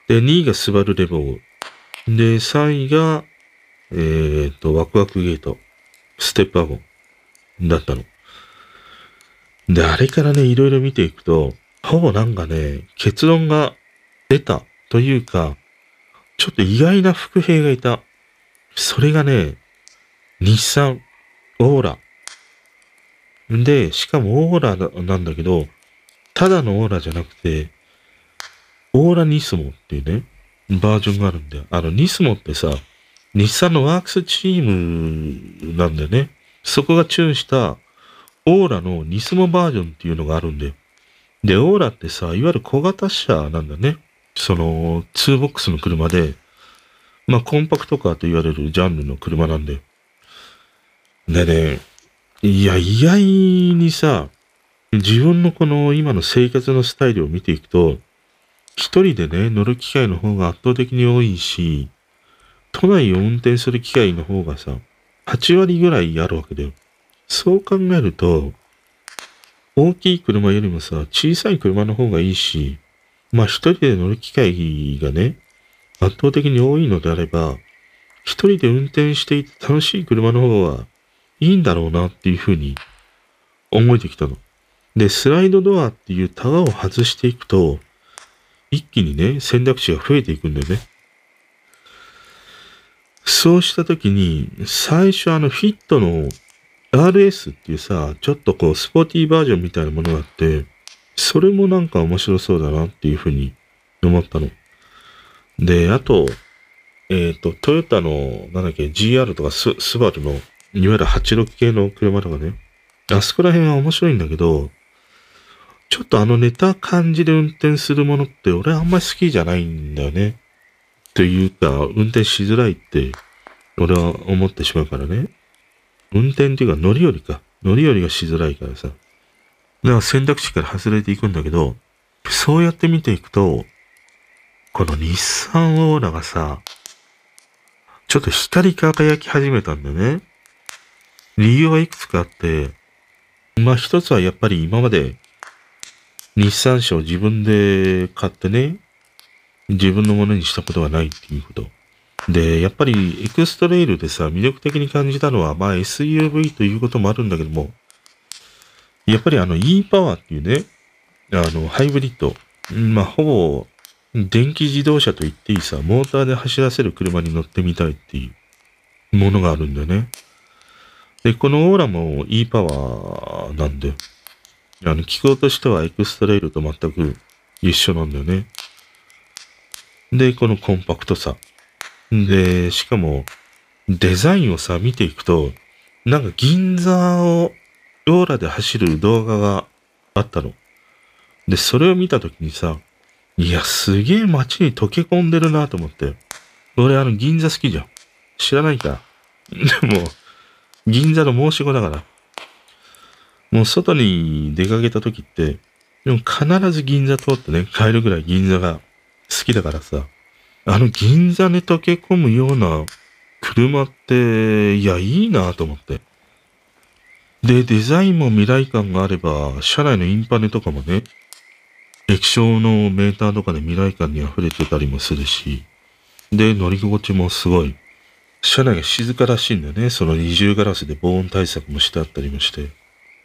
で、2位がスバルレボー。で、3位が、えっと、ワクワクゲート。ステップワゴン。だったの。で、あれからね、いろいろ見ていくと、ほぼなんかね、結論が出たというか、ちょっと意外な伏兵がいた。それがね、日産、オーラ。んで、しかもオーラなんだけど、ただのオーラじゃなくて、オーラニスモっていうね、バージョンがあるんだよ。あの、ニスモってさ、日産のワークスチームなんだよね。そこがチューンしたオーラのニスモバージョンっていうのがあるんだよ。で、オーラってさ、いわゆる小型車なんだね。その、2ボックスの車で、まあ、コンパクトカーと言われるジャンルの車なんだよ。でね、いや、意外にさ、自分のこの今の生活のスタイルを見ていくと、一人でね、乗る機会の方が圧倒的に多いし、都内を運転する機会の方がさ、8割ぐらいあるわけだよ。そう考えると、大きい車よりもさ、小さい車の方がいいし、まあ一人で乗る機会がね、圧倒的に多いのであれば、一人で運転していて楽しい車の方がいいんだろうなっていうふうに思えてきたの。で、スライドドアっていうタワーを外していくと、一気にね、選択肢が増えていくんだよね。そうしたときに、最初あのフィットの RS っていうさ、ちょっとこう、スポーティーバージョンみたいなものがあって、それもなんか面白そうだなっていうふうに思ったの。で、あと、えっ、ー、と、トヨタの、なんだっけ、GR とかススバルの、いわゆる86系の車とかね、あそこら辺は面白いんだけど、ちょっとあのネタ感じで運転するものって俺あんまり好きじゃないんだよね。というか、運転しづらいって俺は思ってしまうからね。運転っていうか乗り降りか。乗り降りがしづらいからさ。だから選択肢から外れていくんだけど、そうやって見ていくと、この日産オーラがさ、ちょっと光り輝き始めたんだよね。理由はいくつかあって、まあ一つはやっぱり今まで日産車を自分で買ってね、自分のものにしたことがないっていうこと。で、やっぱりエクストレイルでさ、魅力的に感じたのは、まあ SUV ということもあるんだけども、やっぱりあの e パワーっていうね、あの、ハイブリッド。まあ、ほぼ、電気自動車と言っていいさ、モーターで走らせる車に乗ってみたいっていうものがあるんだよね。で、このオーラも e パワーなんで、あの、気候としてはエクストレイルと全く一緒なんだよね。で、このコンパクトさ。で、しかも、デザインをさ、見ていくと、なんか銀座をオーラで走る動画があったの。で、それを見たときにさ、いや、すげえ街に溶け込んでるなと思って。俺、あの、銀座好きじゃん。知らないか。でも、銀座の申し子だから。もう外に出かけた時って、でも必ず銀座通ってね、帰るぐらい銀座が好きだからさ、あの銀座に溶け込むような車って、いや、いいなと思って。で、デザインも未来感があれば、車内のインパネとかもね、液晶のメーターとかで未来感に溢れてたりもするし、で、乗り心地もすごい。車内が静からしいんだよね。その二重ガラスで防音対策もしてあったりもして、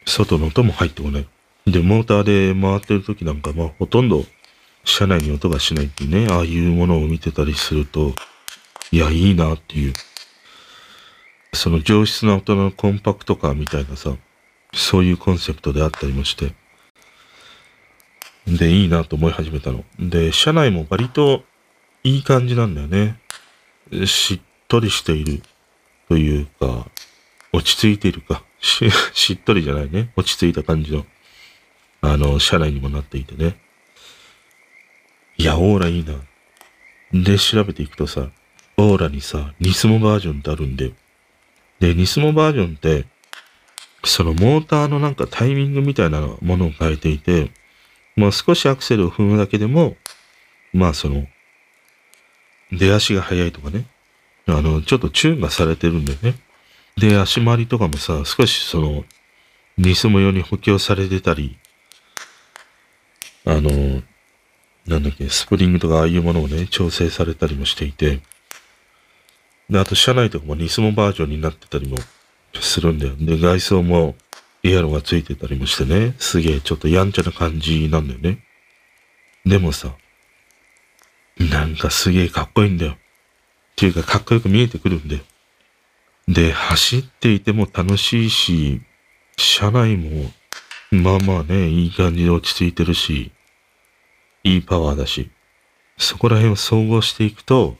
外の音も入ってこない。で、モーターで回ってる時なんか、まあ、ほとんど車内に音がしないっていうね、ああいうものを見てたりすると、いや、いいなっていう。その上質な音のコンパクトカーみたいなさ、そういうコンセプトであったりもして、で、いいなと思い始めたの。で、車内も割といい感じなんだよね。しっとりしているというか、落ち着いているか。し しっとりじゃないね。落ち着いた感じの、あの、車内にもなっていてね。いや、オーラいいな。で、調べていくとさ、オーラにさ、ニスモバージョンってあるんで。で、ニスモバージョンって、そのモーターのなんかタイミングみたいなものを変えていて、まあ少しアクセルを踏むだけでも、まあその、出足が速いとかね。あの、ちょっとチューンがされてるんでね。で、足回りとかもさ、少しその、ニスモ用に補強されてたり、あの、なんだっけ、スプリングとかああいうものをね、調整されたりもしていて、で、あと車内とかもニスモバージョンになってたりもするんだよ。で、外装もエアロがついてたりもしてね、すげえちょっとやんちゃな感じなんだよね。でもさ、なんかすげえかっこいいんだよ。っていうかかっこよく見えてくるんだよ。で、走っていても楽しいし、車内も、まあまあね、いい感じで落ち着いてるし、いいパワーだし、そこら辺を総合していくと、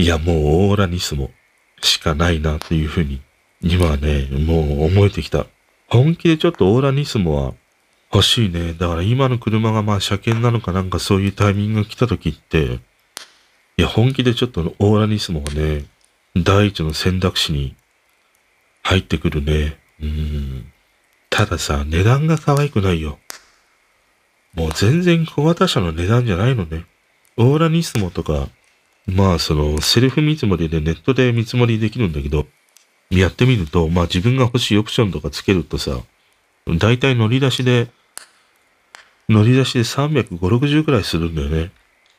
いやもうオーラニスモしかないなというふうに今はね、もう思えてきた。本気でちょっとオーラニスモは欲しいね。だから今の車がまあ車検なのかなんかそういうタイミングが来た時って、いや本気でちょっとオーラニスモはね、第一の選択肢に入ってくるね。うん。たださ、値段が可愛くないよ。もう全然小型車の値段じゃないのね。オーラニスモとか、まあそのセルフ見積もりでネットで見積もりできるんだけど、やってみると、まあ自分が欲しいオプションとかつけるとさ、だいたい乗り出しで、乗り出しで350、60くらいするんだよね。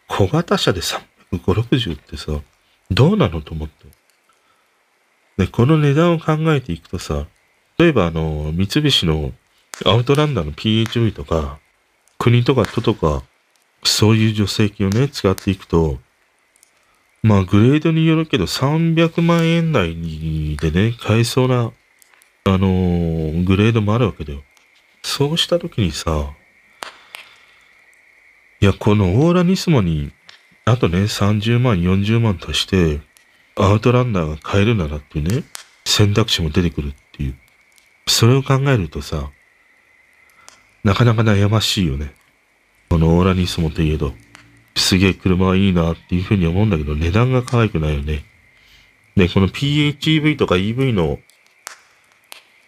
小型車で350、60ってさ、どうなのと思って。で、この値段を考えていくとさ、例えばあの、三菱のアウトランダーの PHV とか、国とか都とか、そういう助成金をね、使っていくと、まあ、グレードによるけど、300万円台でね、買えそうな、あのー、グレードもあるわけだよ。そうしたときにさ、いや、このオーラニスモに、あとね、30万、40万足して、アウトランナーが買えるならっていうね、選択肢も出てくるっていう。それを考えるとさ、なかなか悩ましいよね。このオーラニスモといえど。すげえ車はいいなっていうふうに思うんだけど、値段が可愛くないよね。で、この PHEV とか EV の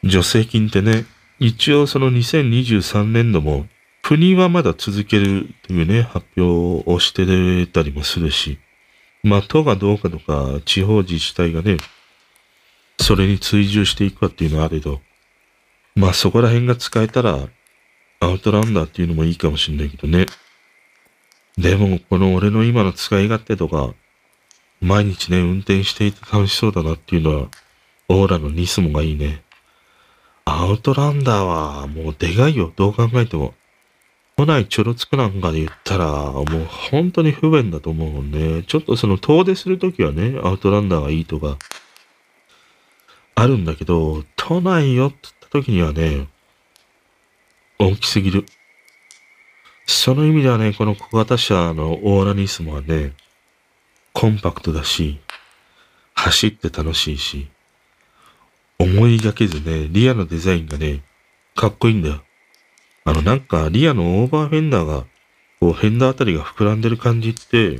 助成金ってね、一応その2023年度も国はまだ続けるというね、発表をしてたりもするし、まあ都がどうかとか地方自治体がね、それに追従していくかっていうのはあれど、まあそこら辺が使えたらアウトランダーっていうのもいいかもしんないけどね。でもこの俺の今の使い勝手とか、毎日ね、運転していて楽しそうだなっていうのは、オーラのニスモがいいね。アウトランダーはもうでかいよ、どう考えても。都内ちょろつくなんかで言ったら、もう本当に不便だと思うもんね。ちょっとその遠出するときはね、アウトランダーがいいとか、あるんだけど、都内よって言ったときにはね、大きすぎる。その意味ではね、この小型車のオーラニスモはね、コンパクトだし、走って楽しいし、思いがけずね、リアのデザインがね、かっこいいんだよ。あの、なんか、リアのオーバーフェンダーが、こう、フェンダーあたりが膨らんでる感じって、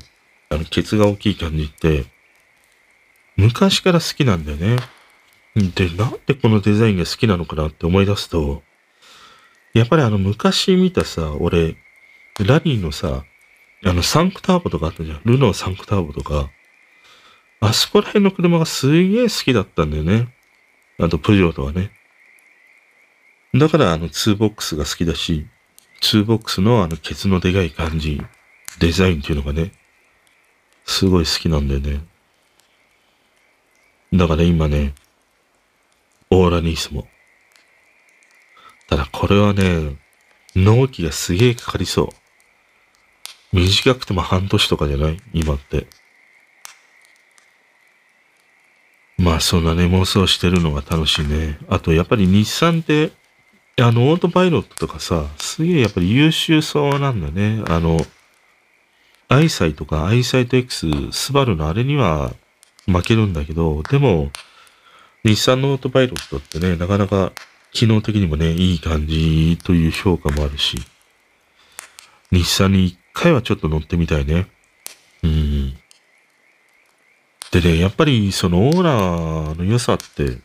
あの、ケツが大きい感じって、昔から好きなんだよね。で、なんでこのデザインが好きなのかなって思い出すと、やっぱりあの、昔見たさ、俺、ラリーのさ、あの、サンクターボとかあったじゃん。ルノーサンクターボとか。あそこら辺の車がすげえ好きだったんだよね。あと、プジョーとかね。だから、あの、2ボックスが好きだし、2ボックスのあの、ケツのでかい感じ、デザインっていうのがね、すごい好きなんだよね。だから今ね、オーラニースも。ただこれはね、納期がすげえかかりそう。短くても半年とかじゃない？今って。まあそんなね、妄想してるのが楽しいね。あとやっぱり日産って、あの、オートパイロットとかさ、すげえやっぱり優秀そうなんだね。あの、アイサイとかアイサイト X、スバルのあれには負けるんだけど、でも、日産のオートパイロットってね、なかなか機能的にもね、いい感じという評価もあるし、日産に一回はちょっと乗ってみたいね。うん。でね、やっぱりそのオーラの良さって、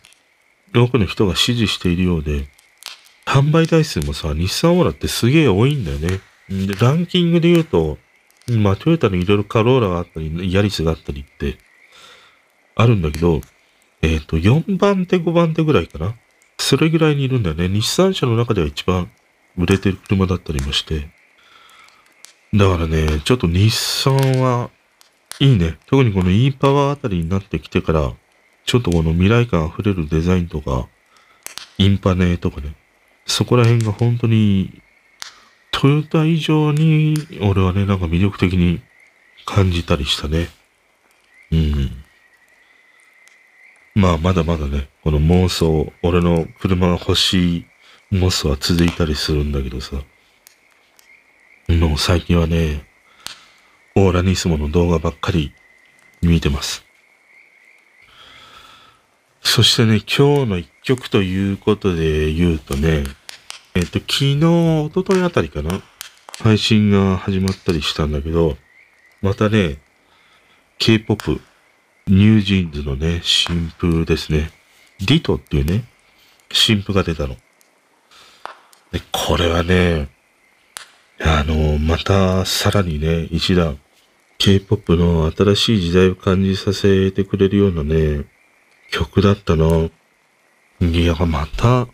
多くの人が支持しているようで、販売台数もさ、日産オーラってすげえ多いんだよね。で、ランキングで言うと、まあ、トヨタのいろいろカローラがあったり、ヤリスがあったりって、あるんだけど、えっ、ー、と、4番手、5番手ぐらいかな。それぐらいにいるんだよね。日産車の中では一番売れてる車だったりもして。だからね、ちょっと日産はいいね。特にこの e パワーあたりになってきてから、ちょっとこの未来感溢れるデザインとか、インパネとかね、そこら辺が本当に、トヨタ以上に、俺はね、なんか魅力的に感じたりしたね。うん。まあ、まだまだね、この妄想、俺の車が欲しい妄想は続いたりするんだけどさ。もう最近はね、オーラニスモの動画ばっかり見てます。そしてね、今日の一曲ということで言うとね、えっと、昨日、一昨日あたりかな配信が始まったりしたんだけど、またね、K-POP、ニュージーンズのね、新風ですね。ディトっていうね、新譜が出たの。で、これはね、あの、またさらにね、一段、K-POP の新しい時代を感じさせてくれるようなね、曲だったな。いや、また、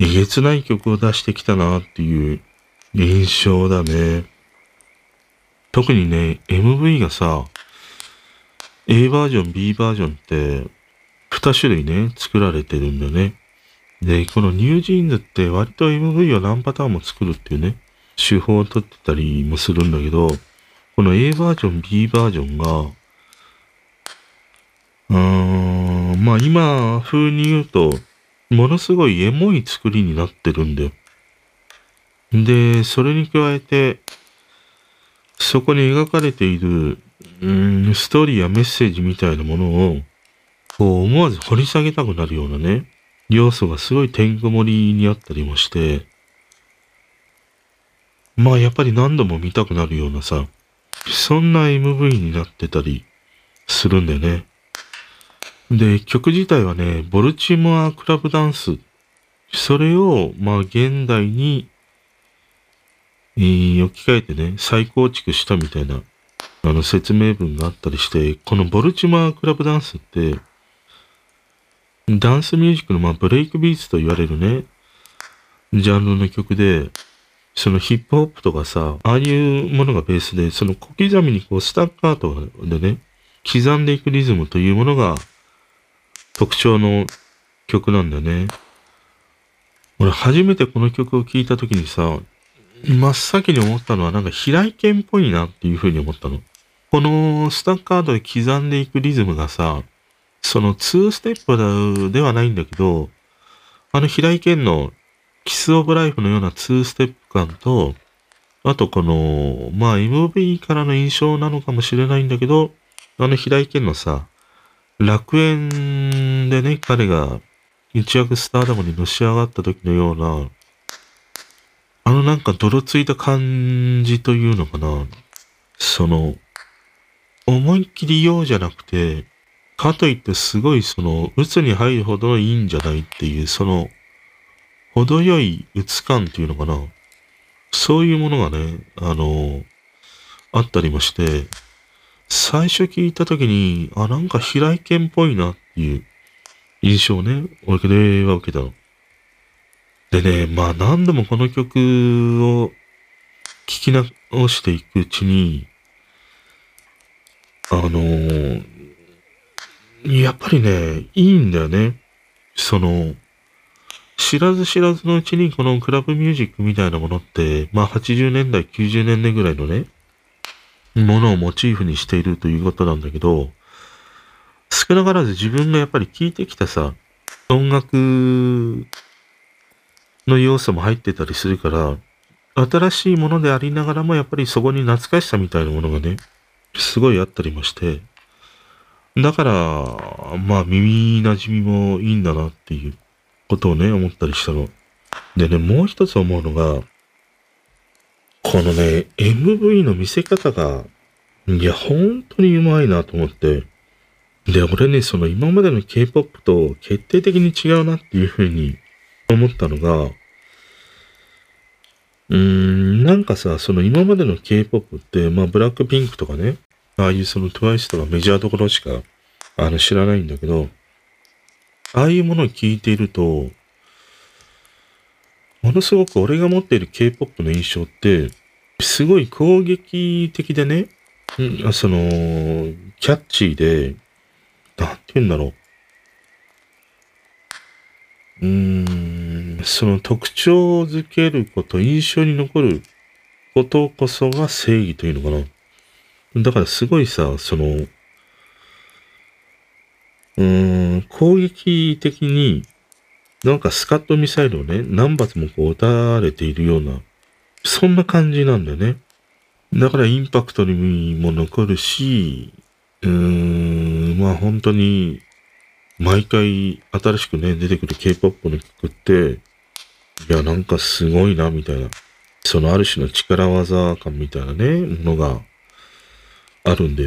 えげつない曲を出してきたなっていう印象だね。特にね、MV がさ、A バージョン、B バージョンって、二種類ね、作られてるんだよね。で、このニュージーンズって割と MV を何パターンも作るっていうね、手法を取ってたりもするんだけど、この A バージョン、B バージョンが、うーん、まあ今風に言うと、ものすごいエモい作りになってるんだよ。で、それに加えて、そこに描かれている、うん、ストーリーやメッセージみたいなものを、こう思わず掘り下げたくなるようなね、要素がすごいてんこ盛りにあったりもして、まあやっぱり何度も見たくなるようなさ、そんな MV になってたりするんだよね。で、曲自体はね、ボルチモアクラブダンスそれを、まあ、現代に、えー、置き換えてね、再構築したみたいな、あの、説明文があったりして、このボルチマークラブダンスって、ダンスミュージックの、まあ、ブレイクビーツと言われるね、ジャンルの曲で、そのヒップホップとかさ、ああいうものがベースで、その小刻みにこうスタッカートでね、刻んでいくリズムというものが特徴の曲なんだよね。俺初めてこの曲を聴いた時にさ、真っ先に思ったのはなんか平井堅っぽいなっていう風に思ったの。このスタッカートで刻んでいくリズムがさ、その2ステップではないんだけど、あの平井堅のキスオブライフのような2ステップ感と、あとこの、まあ MV からの印象なのかもしれないんだけど、あの平井堅のさ、楽園でね、彼が一躍スターダムにのし上がった時のような、あのなんか泥ついた感じというのかな。その、思いっきり用じゃなくて、かといってすごいその、鬱に入るほどいいんじゃないっていう、その、程よい鬱感っていうのかな。そういうものがね、あの、あったりもして、最初聞いた時に、あ、なんか平井堅っぽいなっていう印象をね、俺は受けたの。でね、まあ何度もこの曲を聴き直していくうちに、あの、やっぱりね、いいんだよね。その、知らず知らずのうちにこのクラブミュージックみたいなものって、まあ80年代、90年代ぐらいのね、ものをモチーフにしているということなんだけど、少なからず自分がやっぱり聴いてきたさ、音楽の要素も入ってたりするから、新しいものでありながらもやっぱりそこに懐かしさみたいなものがね、すごいあったりもして、だから、まあ耳馴染みもいいんだなっていう。ことをね、思ったりしたの。でね、もう一つ思うのが、このね、MV の見せ方が、いや、本当にうまいなと思って。で、俺ね、その今までの K-POP と決定的に違うなっていうふうに思ったのが、うーん、なんかさ、その今までの K-POP って、まあ、ブラックピンクとかね、ああいうその TWICE とかメジャーどころしか、あの、知らないんだけど、ああいうものを聞いていると、ものすごく俺が持っている K-POP の印象って、すごい攻撃的でね、うん、その、キャッチーで、なんて言うんだろう。うーん、その特徴づけること、印象に残ることこそが正義というのかな。だからすごいさ、その、うん、攻撃的に、なんかスカットミサイルをね、何発もこう撃たれているような、そんな感じなんだよね。だからインパクトにも残るし、うーん、まあ本当に、毎回新しくね、出てくる K-POP の曲って、いや、なんかすごいな、みたいな。そのある種の力技感みたいなね、ものがあるんで。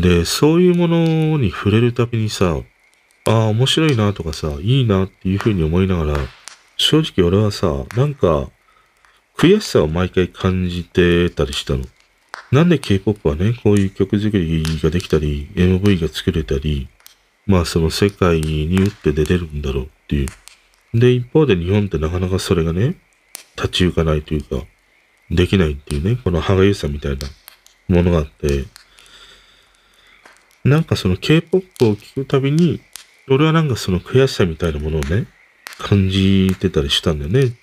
で、そういうものに触れるたびにさ、ああ、面白いなとかさ、いいなっていうふうに思いながら、正直俺はさ、なんか、悔しさを毎回感じてたりしたの。なんで K-POP はね、こういう曲作りができたり、MV が作れたり、まあその世界に打って出れるんだろうっていう。で、一方で日本ってなかなかそれがね、立ち行かないというか、できないっていうね、この歯がゆさみたいなものがあって、なんかその K-POP を聴くたびに、俺はなんかその悔しさみたいなものをね、感じてたりしたんだよね。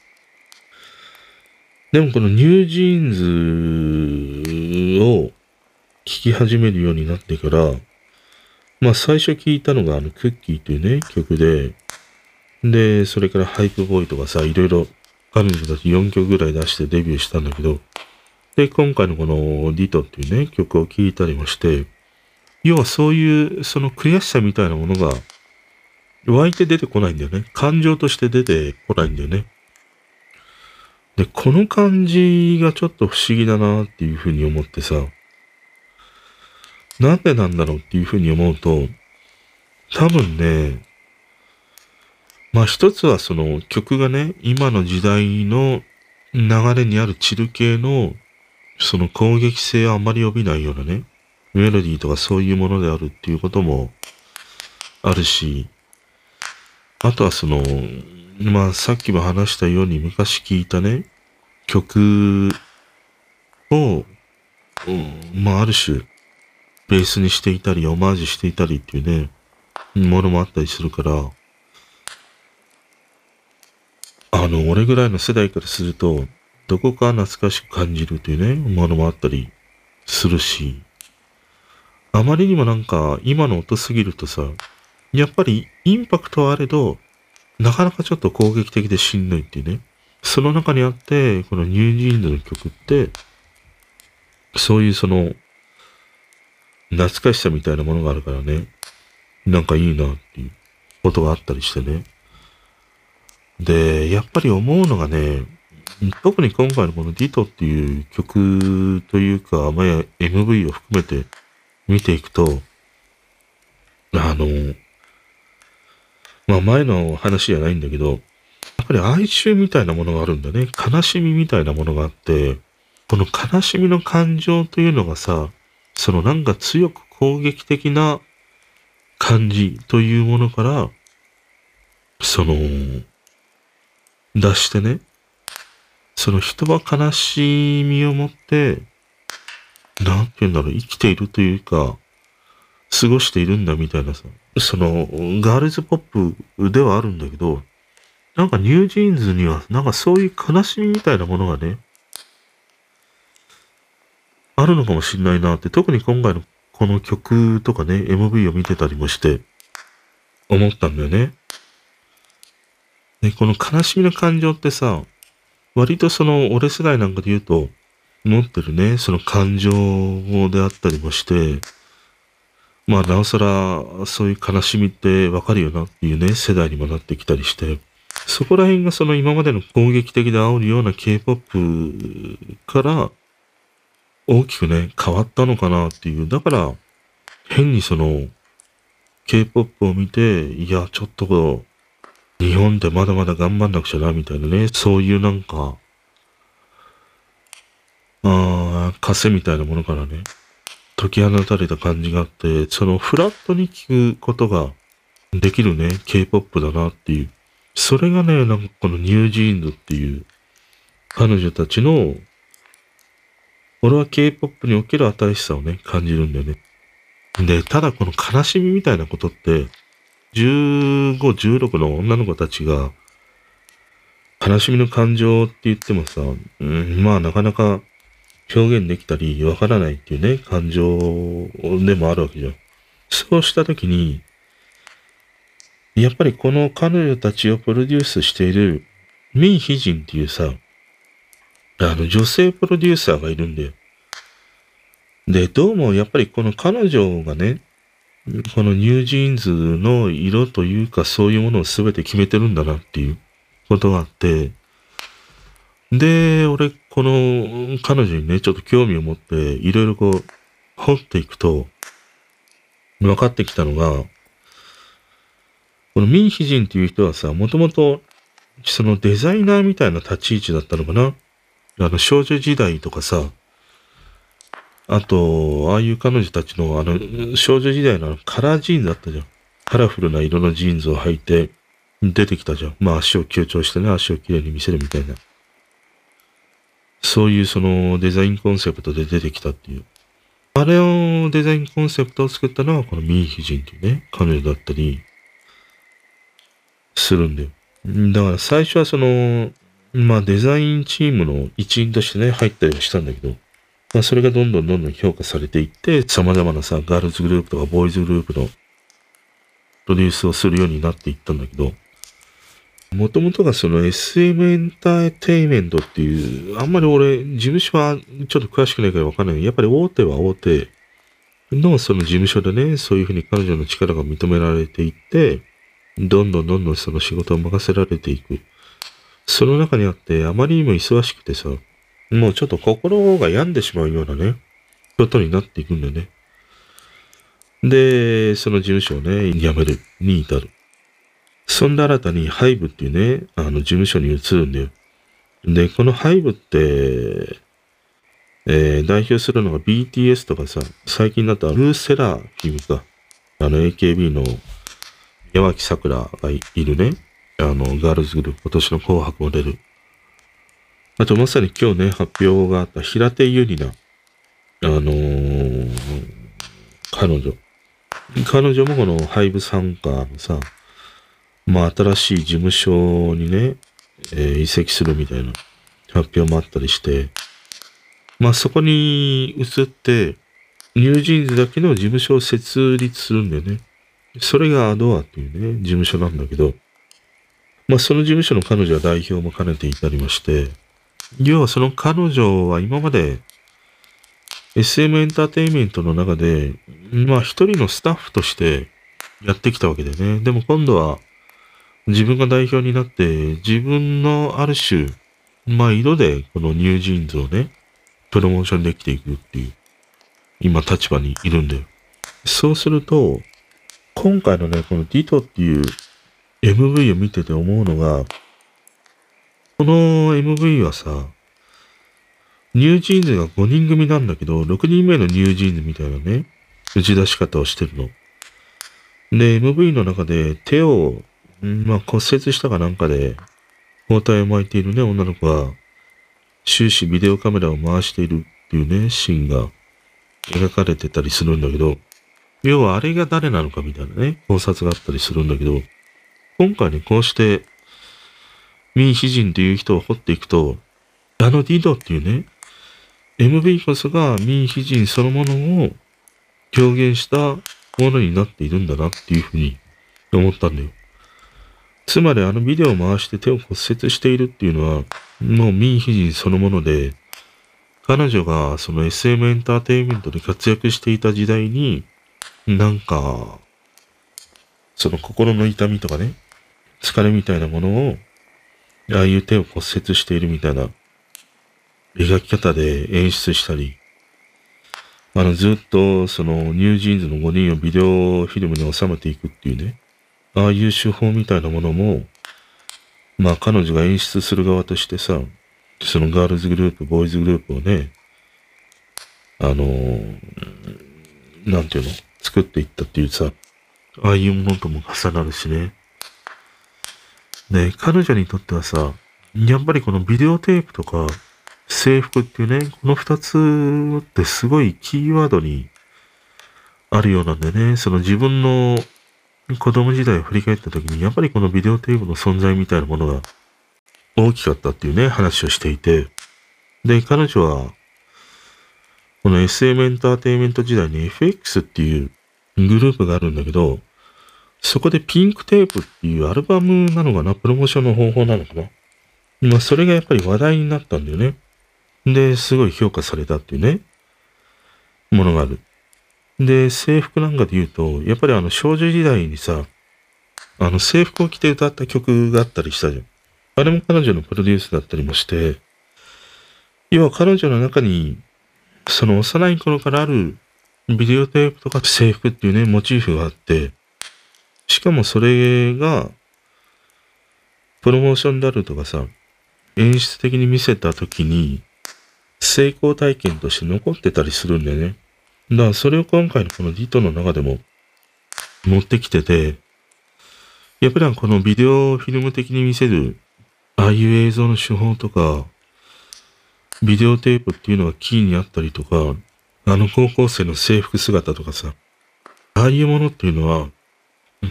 でもこのニュージーンズを聴き始めるようになってから、まあ最初聴いたのがあのクッキーというね、曲で、で、それからハイプボーイとかさ、いろいろ彼女たち4曲ぐらい出してデビューしたんだけど、で、今回のこのディトっていうね、曲を聴いたりもして、要はそういうその悔しさみたいなものが湧いて出てこないんだよね。感情として出てこないんだよね。で、この感じがちょっと不思議だなっていうふうに思ってさ、なんでなんだろうっていうふうに思うと、多分ね、まあ一つはその曲がね、今の時代の流れにあるチル系のその攻撃性をあまり帯びないようなね、メロディーとかそういうものであるっていうこともあるし、あとはその、まあさっきも話したように昔聞いたね、曲を、うん、まあある種、ベースにしていたり、オマージュしていたりっていうね、ものもあったりするから、あの、俺ぐらいの世代からすると、どこか懐かしく感じるというね、ものもあったりするし、あまりにもなんか今の音すぎるとさ、やっぱりインパクトはあれど、なかなかちょっと攻撃的でしんどいっていうね。その中にあって、このニュージーンズの曲って、そういうその、懐かしさみたいなものがあるからね、なんかいいなっていうことがあったりしてね。で、やっぱり思うのがね、特に今回のこのディトっていう曲というか、まあ、MV を含めて見ていくと、あの、まあ前の話じゃないんだけど、やっぱり哀愁みたいなものがあるんだね。悲しみみたいなものがあって、この悲しみの感情というのがさ、そのなんか強く攻撃的な感じというものから、その、出してね、その人は悲しみを持って、なんて言うんだろう、生きているというか、過ごしているんだみたいなさ、その、ガールズポップではあるんだけど、なんかニュージーンズには、なんかそういう悲しみみたいなものがね、あるのかもしんないなって、特に今回のこの曲とかね、MV を見てたりもして、思ったんだよね。で、この悲しみの感情ってさ、割とその、俺世代なんかで言うと、持ってるね、その感情であったりもして、まあ、なおさら、そういう悲しみってわかるよなっていうね、世代にもなってきたりして、そこら辺がその今までの攻撃的で煽るような K-POP から大きくね、変わったのかなっていう。だから、変にその、K-POP を見て、いや、ちょっとこう、日本でまだまだ頑張んなくちゃな、みたいなね、そういうなんか、ああ、枷みたいなものからね、解き放たれた感じがあって、そのフラットに聞くことができるね、K-POP だなっていう。それがね、なんかこのニュージーンズっていう彼女たちの俺は K-POP における新しさをね、感じるんだよね。で、ただこの悲しみみたいなことって、15、16の女の子たちが、悲しみの感情って言ってもさ、うん、まあなかなか表現できたりわからないっていうね、感情でもあるわけじゃん。そうしたときに、やっぱりこの彼女たちをプロデュースしているミン・ヒジンっていうさ、あの、女性プロデューサーがいるんだよ。で、どうもやっぱりこの彼女がね、このニュージーンズの色というかそういうものを全て決めてるんだなっていうことがあって、で、俺、この彼女にね、ちょっと興味を持って、いろいろこう、掘っていくと、分かってきたのが、このミンヒジンっていう人はさ、もともと、そのデザイナーみたいな立ち位置だったのかな？あの、少女時代とかさ、あと、ああいう彼女たちの、あの、少女時代のカラージーンズだったじゃん。カラフルな色のジーンズを履いて、出てきたじゃん。まあ足を強調してね、足をきれいに見せるみたいな。そういうそのデザインコンセプトで出てきたっていう。あれをデザインコンセプトを作ったのはこのミンヒジンっていうね、彼女だったりするんだよ。だから最初はその、まあデザインチームの一員としてね、入ったりはしたんだけど、まあそれがどんどんどんどん評価されていって、様々なさ、ガールズグループとかボーイズグループのプロデュースをするようになっていったんだけど、もともとがその SM エンターテイメントっていう、あんまり俺、事務所はちょっと詳しくないからわかんない、やっぱり大手は大手のその事務所でね、そういうふうに彼女の力が認められていって、どんどんどんどんその仕事を任せられていく。その中にあって、あまりにも忙しくてさ、もうちょっと心が病んでしまうようなね、ことになっていくんだよね。で、その事務所をね、辞めるに至る。そんで新たにハイブっていうね、あの、事務所に移るんだよ。で、このハイブって、えー、代表するのが BTS とかさ、最近だったルーセラフィムか。あの、AKB の山脇桜がいるね。あの、ガールズグループ、今年の紅白も出る。あと、まさに今日ね、発表があった平手友梨奈。あのー、彼女。彼女もこのハイブ参加のさ、まあ新しい事務所にね、えー、移籍するみたいな発表もあったりして、まあそこに移って、NewJeans だけの事務所を設立するんだよね。それが ADOR っていうね、事務所なんだけど、まあその事務所の彼女は代表も兼ねていたりまして、要はその彼女は今まで SM エンターテインメントの中で、まあ一人のスタッフとしてやってきたわけでね。でも今度は自分が代表になって自分のある種、まあ色でこの NewJeans をね、プロモーションできていくっていう、今立場にいるんだよ。そうすると、今回のね、この Ditto っていう MV を見てて思うのが、この MV はさ、 NewJeans が5人組なんだけど、6人目の NewJeans みたいなね、打ち出し方をしてるの。で、MV の中で手を、まあ、骨折したかなんかで、包帯を巻いているね、女の子が、終始ビデオカメラを回しているっていうね、シーンが描かれてたりするんだけど、要はあれが誰なのかみたいなね、考察があったりするんだけど、今回ね、こうして、ミン・ヒジンという人を掘っていくと、あのディドっていうね、MV こそがミン・ヒジンそのものを表現したものになっているんだなっていうふうに思ったんだよ。つまりあのビデオを回して手を骨折しているっていうのは、もうミン・ヒジンそのもので、彼女がその SM エンターテインメントで活躍していた時代に、なんか、その心の痛みとかね、疲れみたいなものを、ああいう手を骨折しているみたいな描き方で演出したり、あの、ずっとそのニュージーンズの5人をビデオフィルムに収めていくっていうね、ああいう手法みたいなものも、まあ彼女が演出する側としてさ、そのガールズグループ、ボーイズグループをね、あの、なんていうの作っていったっていうさ、ああいうものとも重なるしね。で、彼女にとってはさ、やっぱりこのビデオテープとか、制服っていうね、この二つってすごいキーワードにあるようなんでね、その自分の子供時代を振り返った時に、やっぱりこのビデオテープの存在みたいなものが大きかったっていうね、話をしていて、で、彼女は、この SM エンターテイメント時代に FX っていうグループがあるんだけど、そこでピンクテープっていうアルバムなのかなプロモーションの方法なのかなまあ、それがやっぱり話題になったんだよね。で、すごい評価されたっていうね、ものがある。で、制服なんかで言うと、やっぱりあの少女時代にさ、あの制服を着て歌った曲があったりしたじゃん。あれも彼女のプロデュースだったりもして、要は彼女の中に、その幼い頃からあるビデオテープとか制服っていうね、モチーフがあって、しかもそれが、プロモーションであるとかさ、演出的に見せた時に、成功体験として残ってたりするんだよね。だからそれを今回のこのディトの中でも持ってきてて、やっぱりこのビデオフィルム的に見せる、ああいう映像の手法とか、ビデオテープっていうのがキーにあったりとか、あの高校生の制服姿とかさ、ああいうものっていうのは、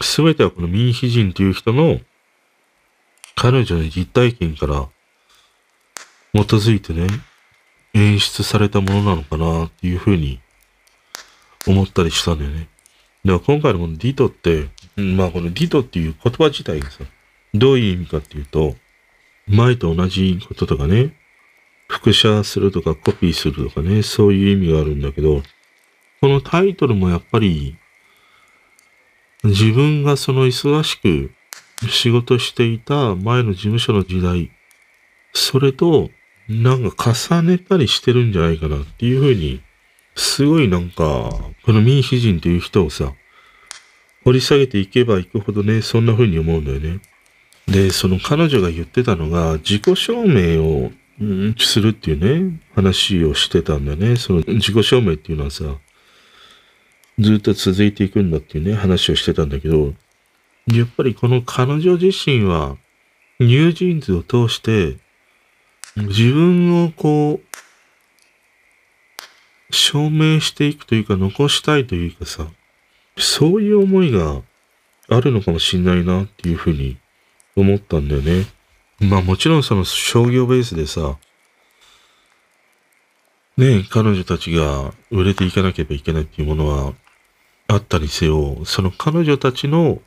すべてはこのミンヒジンという人の彼女の実体験から基づいてね、演出されたものなのかなっていうふうに思ったりしたんだよね。だから今回のこのディトって、まあこのディトっていう言葉自体がさ、どういう意味かっていうと、前と同じこととかね、複写するとかコピーするとかね、そういう意味があるんだけど、このタイトルもやっぱり、自分がその忙しく仕事していた前の事務所の時代、それとなんか重ねたりしてるんじゃないかなっていうふうに、すごいなんか、このミンヒジンという人をさ、掘り下げていけばいくほどね、そんな風に思うんだよね。で、その彼女が言ってたのが、自己証明を、うん、するっていうね、話をしてたんだよね。その自己証明っていうのはさ、ずっと続いていくんだっていうね、話をしてたんだけど、やっぱりこの彼女自身は、ニュージーンズを通して、自分をこう、証明していくというか、残したいというかさ、そういう思いがあるのかもしんないなっていうふうに思ったんだよね。まあもちろんその商業ベースでさ、ね彼女たちが売れていかなければいけないっていうものはあったにせよ、その彼女たちの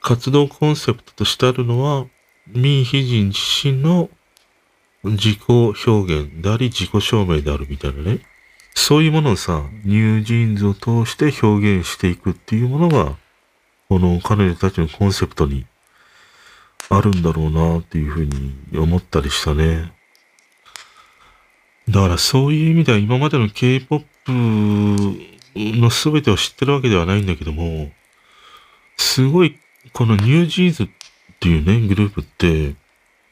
活動コンセプトとしてあるのは、ミーヒジン自身の自己表現であり自己証明であるみたいなね。そういうものをさ、ニュージーンズを通して表現していくっていうものが、この彼女たちのコンセプトにあるんだろうなっていうふうに思ったりしたね。だからそういう意味では今までの K-POP の全てを知ってるわけではないんだけども、すごいこのニュージーンズっていうね、グループって、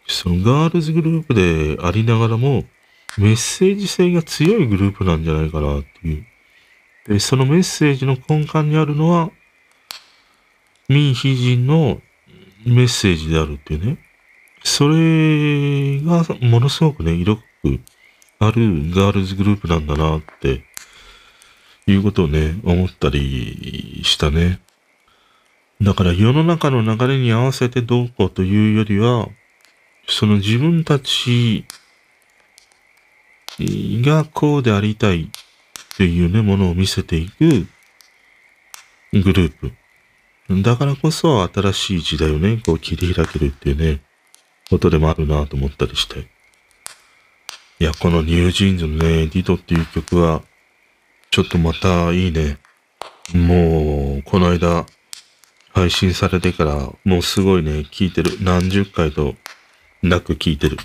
そのガールズグループでありながらも、メッセージ性が強いグループなんじゃないかなっていう。で、そのメッセージの根幹にあるのは、民非人のメッセージであるっていうね。それがものすごくね、色濃くあるガールズグループなんだなっていうことをね、思ったりしたね。だから世の中の流れに合わせてどうこうというよりは、その自分たちがこうでありたいというね、ものを見せていくグループ。だからこそ新しい時代をね、こう切り開けるっていうね、ことでもあるなと思ったりして。いや、このニュージーンズのね、ディトっていう曲は、ちょっとまたいいね。もう、この間、配信されてから、もうすごいね、聴いてる。何十回となく聴いてる。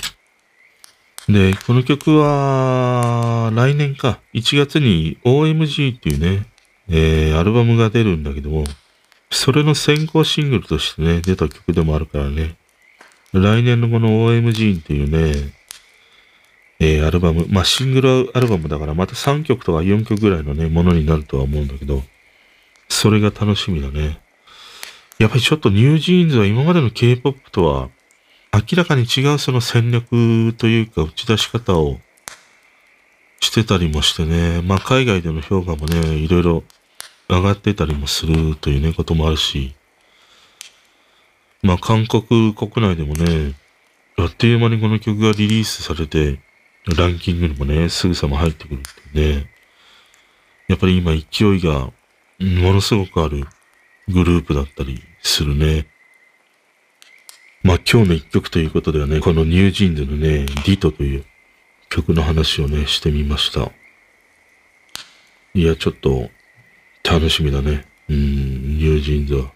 で、この曲は、来年か、1月に OMG っていうね、えー、アルバムが出るんだけども、それの先行シングルとしてね、出た曲でもあるからね、来年のこの OMG っていうね、えー、アルバム、まあ、シングルアルバムだからまた3曲とか4曲ぐらいのね、ものになるとは思うんだけど、それが楽しみだね。やっぱりちょっとニュージーンズは今までの K-POP とは明らかに違うその戦略というか打ち出し方をしてたりもしてね、まあ海外での評価もね、いろいろ上がってたりもするというね、こともあるし、まあ韓国国内でもね、あっという間にこの曲がリリースされて、ランキングにもね、すぐさま入ってくるってね、やっぱり今勢いがものすごくあるグループだったりするね。まあ今日の一曲ということではね、このニュージーンズのね、ディトという曲の話をね、してみました。いや、ちょっと楽しみだね。うん、ニュージーンズは。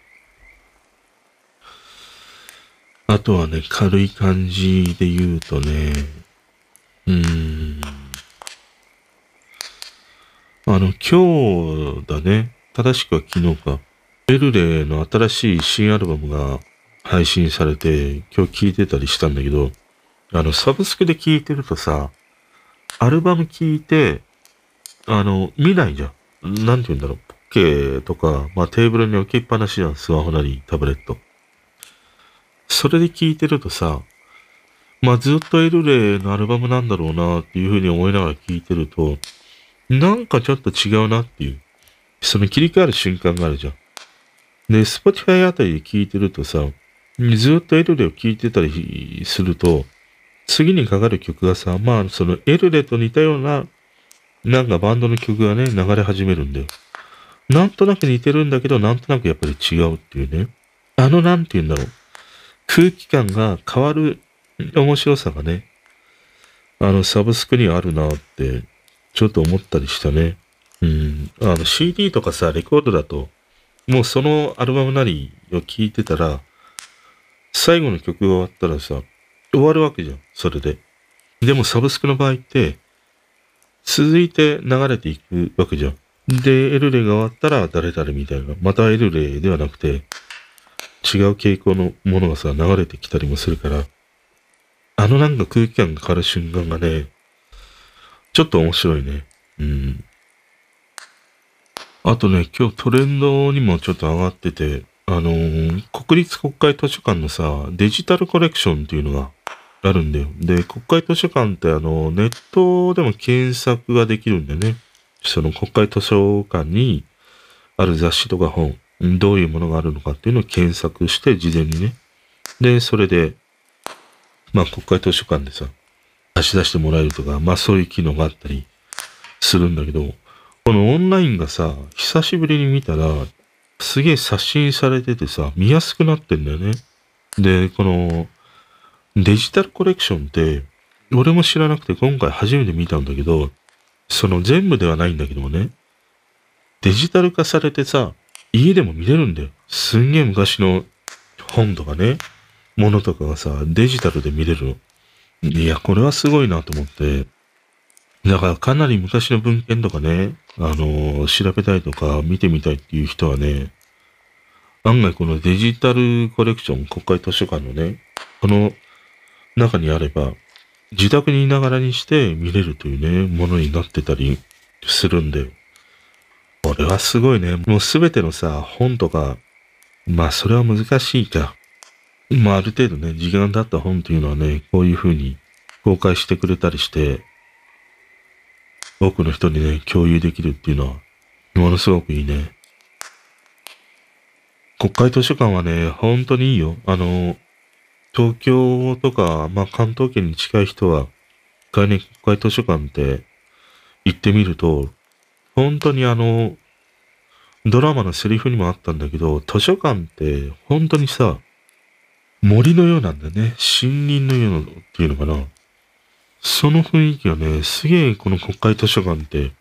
あとはね、軽い感じで言うとね、うーん。あの、今日だね。正しくは昨日か。エルレーの新しい新アルバムが配信されて、今日聴いてたりしたんだけど、あの、サブスクで聴いてるとさ、アルバム聴いて、あの、見ないじゃん。なんて言うんだろう。ポッケーとか、まあテーブルに置きっぱなしじゃん。スマホなり、タブレット。それで聴いてるとさ、まあずっとエルレイのアルバムなんだろうなっていうふうに思いながら聴いてると、なんかちょっと違うなっていう、その切り替わる瞬間があるじゃん。で、Spotify あたりで聴いてるとさ、ずっとエルレを聴いてたりすると、次にかかる曲がさ、まあ、そのエルレと似たような、なんかバンドの曲がね、流れ始めるんだよ。なんとなく似てるんだけど、なんとなくやっぱり違うっていうね。あの、なんて言うんだろう。空気感が変わる面白さがね、あの、サブスクにあるなって、ちょっと思ったりしたね。うん。あの、CD とかさ、レコードだと、もうそのアルバムなりを聴いてたら、最後の曲が終わったらさ、終わるわけじゃん、それで。でもサブスクの場合って、続いて流れていくわけじゃん。で、エルレが終わったら誰々みたいな。またエルレではなくて、違う傾向のものがさ、流れてきたりもするから、あのなんか空気感が変わる瞬間がね、ちょっと面白いね。うん。あとね、今日トレンドにもちょっと上がってて、あのー、国立国会図書館のさ、デジタルコレクションっていうのがあるんだよ。で、国会図書館ってあの、ネットでも検索ができるんだよね。その国会図書館にある雑誌とか本、どういうものがあるのかっていうのを検索して事前にね。で、それで、まあ国会図書館でさ、出し出してもらえるとか、まあそういう機能があったりするんだけど、このオンラインがさ、久しぶりに見たら、すげえ刷新されててさ、見やすくなってんだよね。で、この、デジタルコレクションって、俺も知らなくて今回初めて見たんだけど、その全部ではないんだけどもね、デジタル化されてさ、家でも見れるんだよ。すんげえ昔の本とかね、ものとかがさ、デジタルで見れるの。いや、これはすごいなと思って。だからかなり昔の文献とかね、あの、調べたいとか見てみたいっていう人はね、案外このデジタルコレクション国会図書館のね、この中にあれば、自宅にいながらにして見れるというね、ものになってたりするんだよ。これはすごいね。もうすべてのさ、本とか、まあそれは難しいか。まあある程度ね、時間経った本というのはね、こういう風に公開してくれたりして、多くの人にね、共有できるっていうのは、ものすごくいいね。国会図書館はね、本当にいいよ。あの、東京とか、まあ、関東圏に近い人は、概念国会図書館って行ってみると、本当にあの、ドラマのセリフにもあったんだけど、図書館って本当にさ、森のようなんだよね。森林のようなっていうのかな。その雰囲気がね、すげえこの国会図書館って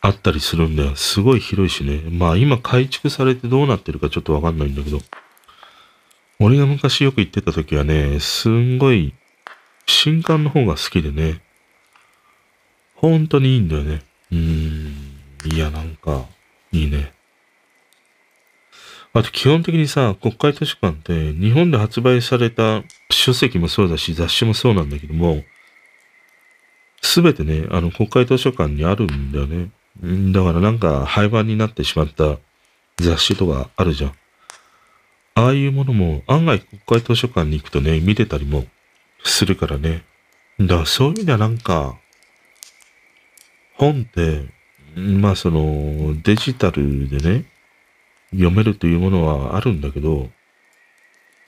あったりするんだよ。すごい広いしね。まあ今改築されてどうなってるかちょっとわかんないんだけど。俺が昔よく行ってた時はね、すんごい新刊の方が好きでね。本当にいいんだよね。うーん。いや、なんか、いいね。あと基本的にさ、国会図書館って日本で発売された書籍もそうだし雑誌もそうなんだけども、すべてね、あの国会図書館にあるんだよね。だからなんか廃盤になってしまった雑誌とかあるじゃん。ああいうものも案外国会図書館に行くとね、見てたりもするからね。だからそういう意味ではなんか、本って、まあそのデジタルでね、読めるというものはあるんだけど、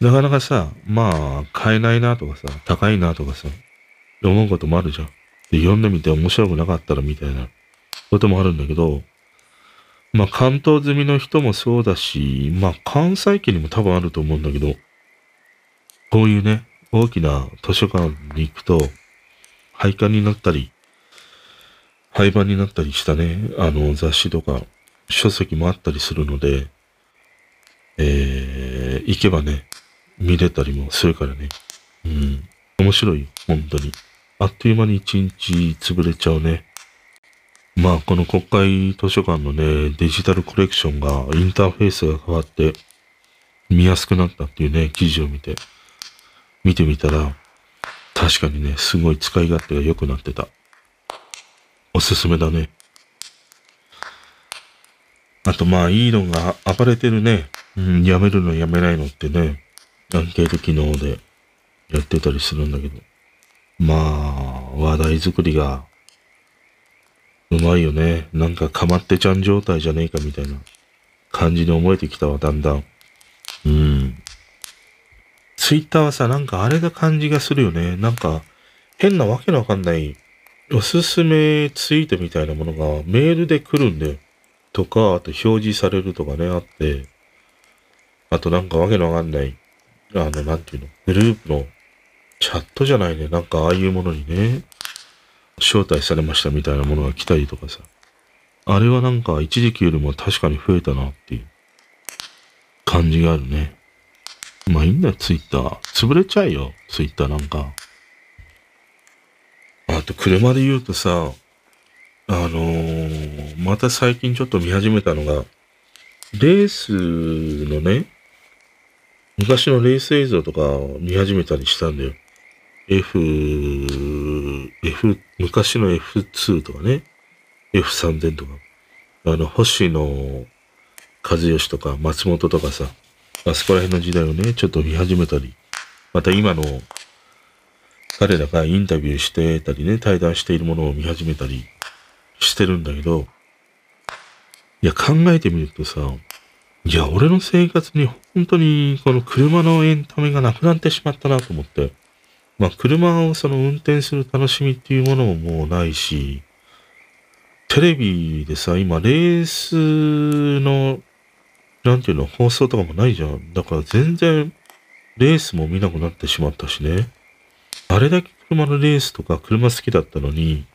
なかなかさ、まあ買えないなとかさ、高いなとかさ、思うこともあるじゃん。で、読んでみて面白くなかったらみたいなこともあるんだけど、まあ関東済みの人もそうだし、まあ関西圏にも多分あると思うんだけど、こういうね、大きな図書館に行くと、廃刊になったり、廃盤になったりしたね、あの雑誌とか書籍もあったりするので、えー、行けばね、見れたりもするからね。うん。面白いよ、本当に。あっという間に一日潰れちゃうね。まあ、この国会図書館のね、デジタルコレクションが、インターフェースが変わって、見やすくなったっていうね、記事を見て、見てみたら、確かにね、すごい使い勝手が良くなってた。おすすめだね。あとまあ、いいのが暴れてるね。うん、やめるのやめないのってね、アンケート機能でやってたりするんだけど。まあ、話題作りが、うまいよね。なんかかまってちゃん状態じゃねえかみたいな感じに思えてきたわ、だんだん。うん。ツイッターはさ、なんかあれな感じがするよね。なんか、変なわけのわかんないおすすめツイートみたいなものがメールで来るんで、とか、あと表示されるとかね、あって、あとなんかわけのわかんない、あの、なんていうの、グループのチャットじゃないね。なんかああいうものにね、招待されましたみたいなものが来たりとかさ。あれはなんか一時期よりも確かに増えたなっていう感じがあるね。まあいいんだよ、ツイッター。潰れちゃうよ、ツイッターなんか。あと車で言うとさ、あのー、また最近ちょっと見始めたのが、レースのね、昔のレース映像とかを見始めたりしたんだよ。F、F、昔の F2 とかね、F3000 とか、あの、星野和義とか松本とかさ、あそこら辺の時代をね、ちょっと見始めたり、また今の彼らがインタビューしてたりね、対談しているものを見始めたりしてるんだけど、いや、考えてみるとさ、いや、俺の生活に本当にこの車のエンタメがなくなってしまったなと思って。まあ、車をその運転する楽しみっていうものももうないし、テレビでさ、今、レースの、なんていうの、放送とかもないじゃん。だから全然、レースも見なくなってしまったしね。あれだけ車のレースとか車好きだったのに、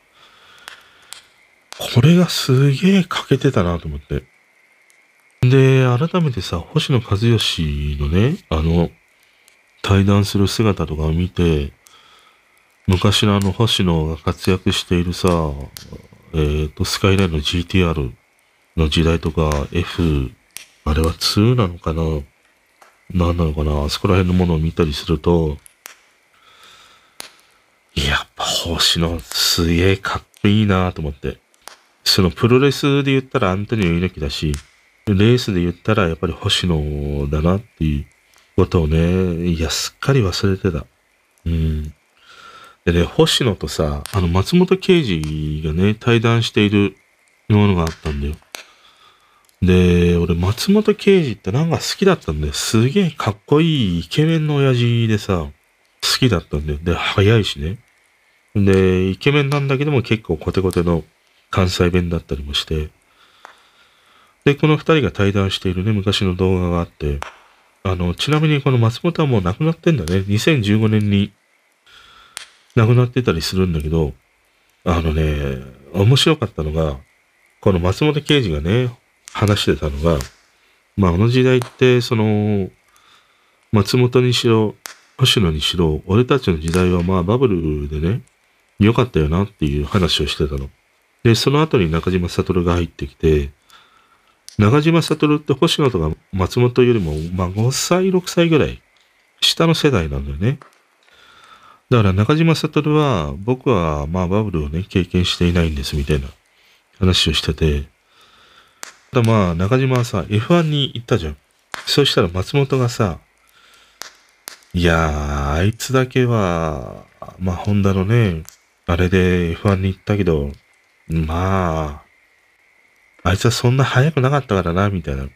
これがすげえ欠けてたなと思って。で、改めてさ、星野和義のね、あの、対談する姿とかを見て、昔のあの星野が活躍しているさ、えっ、ー、と、スカイラインの GTR の時代とか、F、あれは2なのかな何なのかなあそこら辺のものを見たりすると、やっぱ星野すげえかっこいいなと思って。そのプロレスで言ったらアントニオ猪木だし、レースで言ったらやっぱり星野だなっていうことをね、いや、すっかり忘れてた。うん。でね、星野とさ、あの、松本刑事がね、対談しているものがあったんだよ。で、俺、松本刑事ってなんか好きだったんだよ。すげえかっこいいイケメンの親父でさ、好きだったんだよ。で、早いしね。で、イケメンなんだけども結構コテコテの関西弁だったりもして。で、この二人が対談しているね、昔の動画があって、あの、ちなみにこの松本はもう亡くなってんだね。2015年に亡くなってたりするんだけど、あのね、面白かったのが、この松本刑事がね、話してたのが、まああの時代って、その、松本にしろ、星野にしろ、俺たちの時代はまあバブルでね、良かったよなっていう話をしてたの。で、その後に中島悟が入ってきて、中島悟って星野とか松本よりも、まあ5歳、6歳ぐらい下の世代なんだよね。だから中島悟は、僕はまあバブルをね、経験していないんですみたいな話をしてて、ただまあ中島はさ、F1 に行ったじゃん。そしたら松本がさ、いやー、あいつだけは、まあホンダのね、あれで F1 に行ったけど、まあ、あいつはそんな速くなかったからな、みたいな、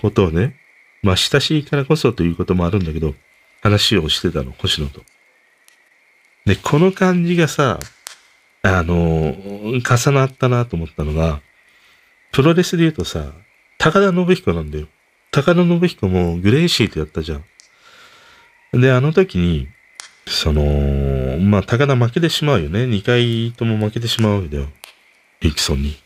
ことをね、まあ親しいからこそということもあるんだけど、話をしてたの、星野と。で、この感じがさ、あの、重なったなと思ったのが、プロレスで言うとさ、高田信彦なんだよ。高田信彦もグレイシーとやったじゃん。で、あの時に、その、まあ、高田負けてしまうよね。2回とも負けてしまうわけだよ。ヒキソンに。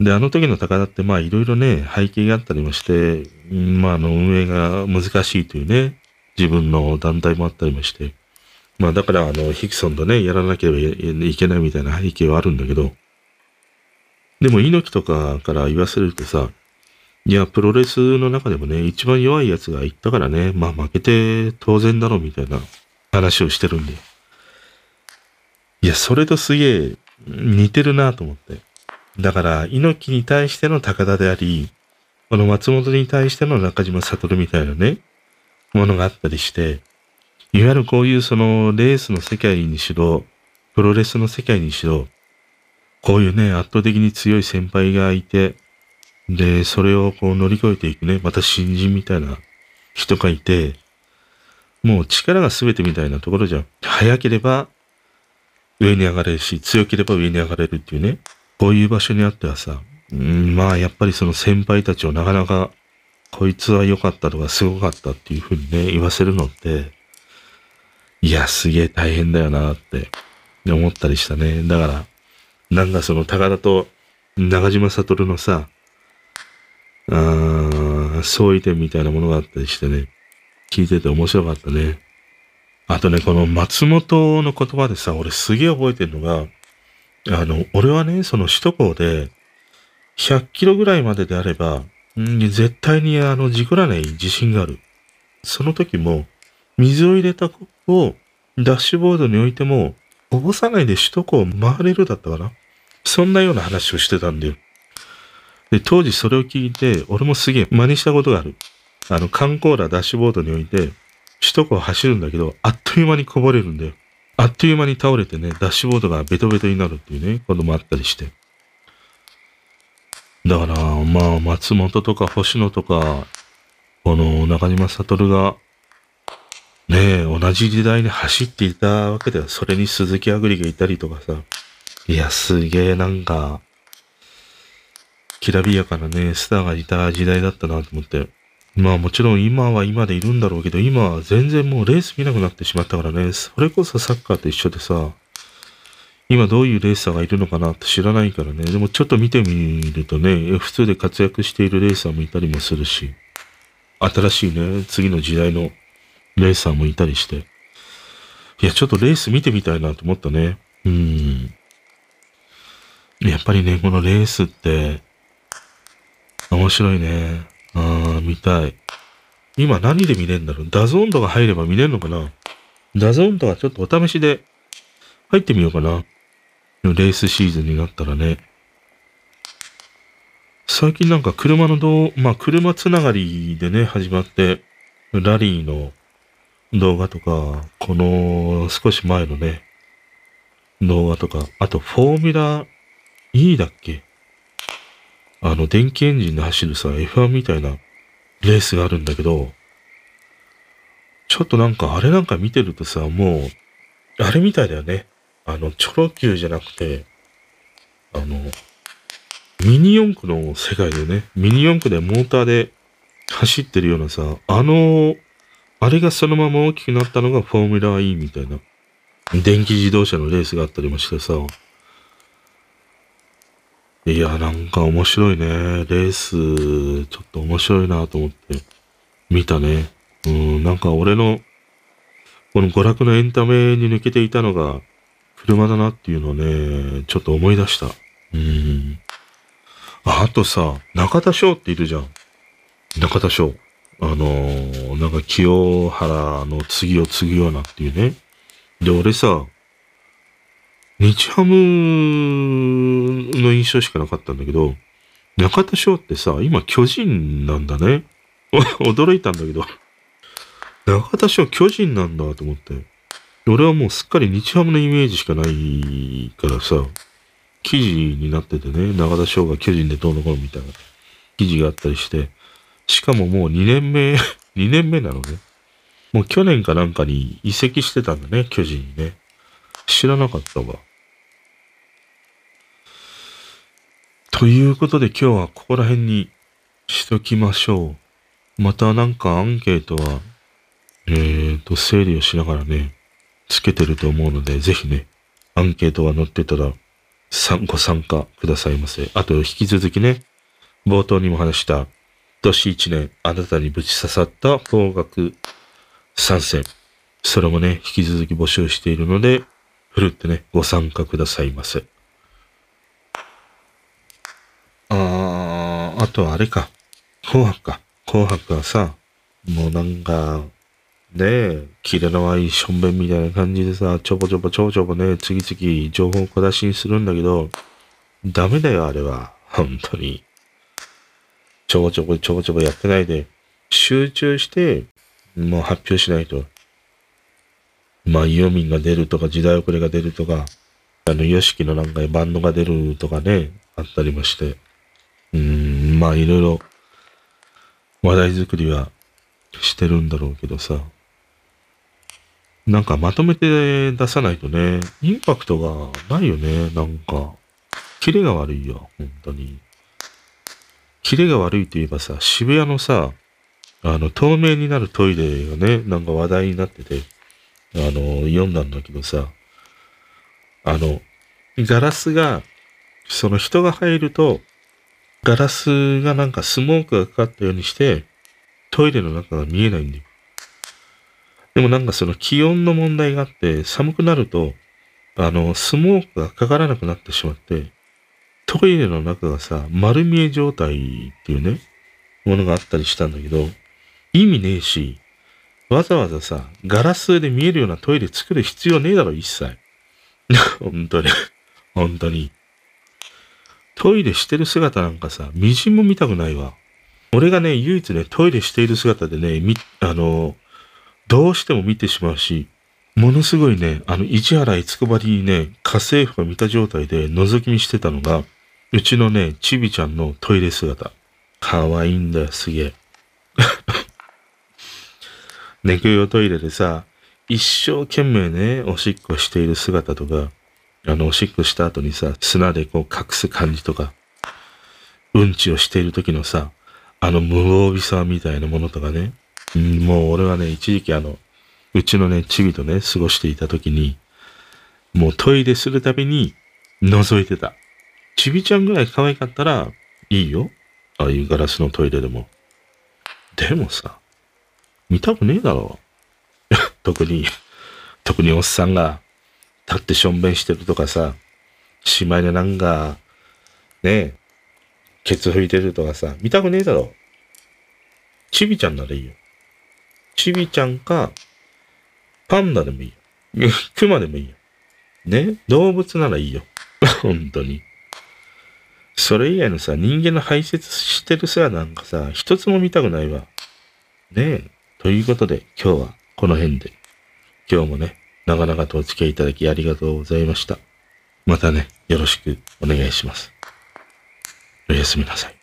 で、あの時の高田って、まあ、いろいろね、背景があったりもして、まあ、あの、運営が難しいというね、自分の団体もあったりもして、まあだからあの、ヒクソンとね、やらなければいけないみたいな背景はあるんだけど、でも猪木とかから言わせるとさ、いや、プロレスの中でもね、一番弱い奴が言ったからね、まあ負けて当然だろみたいな話をしてるんで。いや、それとすげえ似てるなと思って。だから、猪木に対しての高田であり、この松本に対しての中島悟みたいなね、ものがあったりして、いわゆるこういうそのレースの世界にしろ、プロレスの世界にしろ、こういうね、圧倒的に強い先輩がいて、で、それをこう乗り越えていくね、また新人みたいな人がいて、もう力が全てみたいなところじゃん。早ければ上に上がれるし、強ければ上に上がれるっていうね、こういう場所にあってはさ、うん、まあやっぱりその先輩たちをなかなか、こいつは良かったとかすごかったっていうふうにね、言わせるのって、いや、すげえ大変だよなって思ったりしたね。だから、なんかその高田と中島悟のさ、あー相違点みたいなものがあったりしてね、聞いてて面白かったね。あとね、この松本の言葉でさ、俺すげえ覚えてるのが、あの、俺はね、その首都高で、100キロぐらいまでであれば、ん絶対にあの、事故らない自信がある。その時も、水を入れたコップをダッシュボードに置いても、こぼさないで首都高を回れるだったかな。そんなような話をしてたんだよ。で、当時それを聞いて、俺もすげえ真似したことがある。あの、缶コーラダッシュボードに置いて、首都高を走るんだけど、あっという間にこぼれるんだよ。あっという間に倒れてね、ダッシュボードがベトベトになるっていうね、こともあったりして。だから、まあ、松本とか星野とか、この中島悟が、ねえ、同じ時代に走っていたわけでは、それに鈴木あぐりがいたりとかさ、いや、すげえなんか、きらびやかなね、スターがいた時代だったなと思って。まあもちろん今は今でいるんだろうけど、今は全然もうレース見なくなってしまったからね、それこそサッカーと一緒でさ、今どういうレーサーがいるのかなって知らないからね、でもちょっと見てみるとね、F2 で活躍しているレーサーもいたりもするし、新しいね、次の時代のレーサーもいたりして、いや、ちょっとレース見てみたいなと思ったね。うん。やっぱりね、このレースって、面白いね。ああ、見たい。今何で見れるんだろう？ダゾーンとか入れば見れるのかな？ダゾーンとかちょっとお試しで入ってみようかな。レースシーズンになったらね。最近なんか車の動、まあ車つながりでね、始まって、ラリーの動画とか、この少し前のね、動画とか、あとフォーミュラ E だっけ？あの、電気エンジンで走るさ、F1 みたいなレースがあるんだけど、ちょっとなんかあれなんか見てるとさ、もう、あれみたいだよね。あの、チョロ Q じゃなくて、あの、ミニ四駆の世界でね、ミニ四駆でモーターで走ってるようなさ、あの、あれがそのまま大きくなったのがフォーミュラー E みたいな、電気自動車のレースがあったりもしてさ、いや、なんか面白いね。レース、ちょっと面白いなと思って見たね。うん、なんか俺の、この娯楽のエンタメに抜けていたのが車だなっていうのをね、ちょっと思い出した。うん。あ、とさ、中田翔っているじゃん。中田翔。あのー、なんか清原の次を継ぐようなっていうね。で、俺さ、日ハムの印象しかなかったんだけど、中田翔ってさ、今巨人なんだね。驚いたんだけど。中田翔巨人なんだと思って。俺はもうすっかり日ハムのイメージしかないからさ、記事になっててね、中田翔が巨人でどうのこうのみたいな記事があったりして、しかももう2年目、2年目なのね。もう去年かなんかに移籍してたんだね、巨人にね。知らなかったわ。ということで今日はここら辺にしときましょう。またなんかアンケートは、えーと、整理をしながらね、つけてると思うので、ぜひね、アンケートが載ってたら、ご参加くださいませ。あと、引き続きね、冒頭にも話した、年一年あなたにぶち刺さった方角参戦。それもね、引き続き募集しているので、ふるってね、ご参加くださいませ。ああ、あとはあれか。紅白か。紅白はさ、もうなんか、ねえ、キレの悪いしょんべんみたいな感じでさ、ちょぼちょぼちょぼちょぼね、次々情報を小出しにするんだけど、ダメだよ、あれは。本当に。ちょぼちょぼちょぼちょぼやってないで、集中して、もう発表しないと。まあ、ユーミンが出るとか、時代遅れが出るとか、あの、ヨシキのなんかバンドが出るとかね、あったりもして。うん、まあいろいろ話題作りはしてるんだろうけどさ。なんかまとめて出さないとね、インパクトがないよね、なんか。キレが悪いよ、本当に。キレが悪いと言えばさ、渋谷のさ、あの、透明になるトイレがね、なんか話題になってて、あの、読んだんだけどさ、あの、ガラスが、その人が入ると、ガラスがなんかスモークがかかったようにして、トイレの中が見えないんだよ。でもなんかその気温の問題があって、寒くなると、あの、スモークがかからなくなってしまって、トイレの中がさ、丸見え状態っていうね、ものがあったりしたんだけど、意味ねえし、わざわざさ、ガラスで見えるようなトイレ作る必要ねえだろ、一切。本当に。本当に。トイレしてる姿なんかさ、みじんも見たくないわ。俺がね、唯一ね、トイレしている姿でね、み、あの、どうしても見てしまうし、ものすごいね、あの、市原いつこばりにね、家政婦が見た状態で覗き見してたのが、うちのね、ちびちゃんのトイレ姿。かわいいんだよ、すげえ。猫用トイレでさ、一生懸命ね、おしっこしている姿とか、あの、おしっこした後にさ、砂でこう隠す感じとか、うんちをしている時のさ、あの無防備さみたいなものとかね、もう俺はね、一時期あの、うちのね、チビとね、過ごしていた時に、もうトイレするたびに覗いてた。ちびちゃんぐらい可愛かったらいいよ。ああいうガラスのトイレでも。でもさ、見たくねえだろ。特に、特におっさんが立ってしょんべんしてるとかさ、しまいでなんか、ねえ、ケツ拭いてるとかさ、見たくねえだろ。ちびちゃんならいいよ。ちびちゃんか、パンダでもいいよ。クマでもいいよ。ね動物ならいいよ。本当に。それ以外のさ、人間の排泄してる姿なんかさ、一つも見たくないわ。ねえ。ということで、今日はこの辺で。今日もね、長々とお付き合いいただきありがとうございました。またね、よろしくお願いします。おやすみなさい。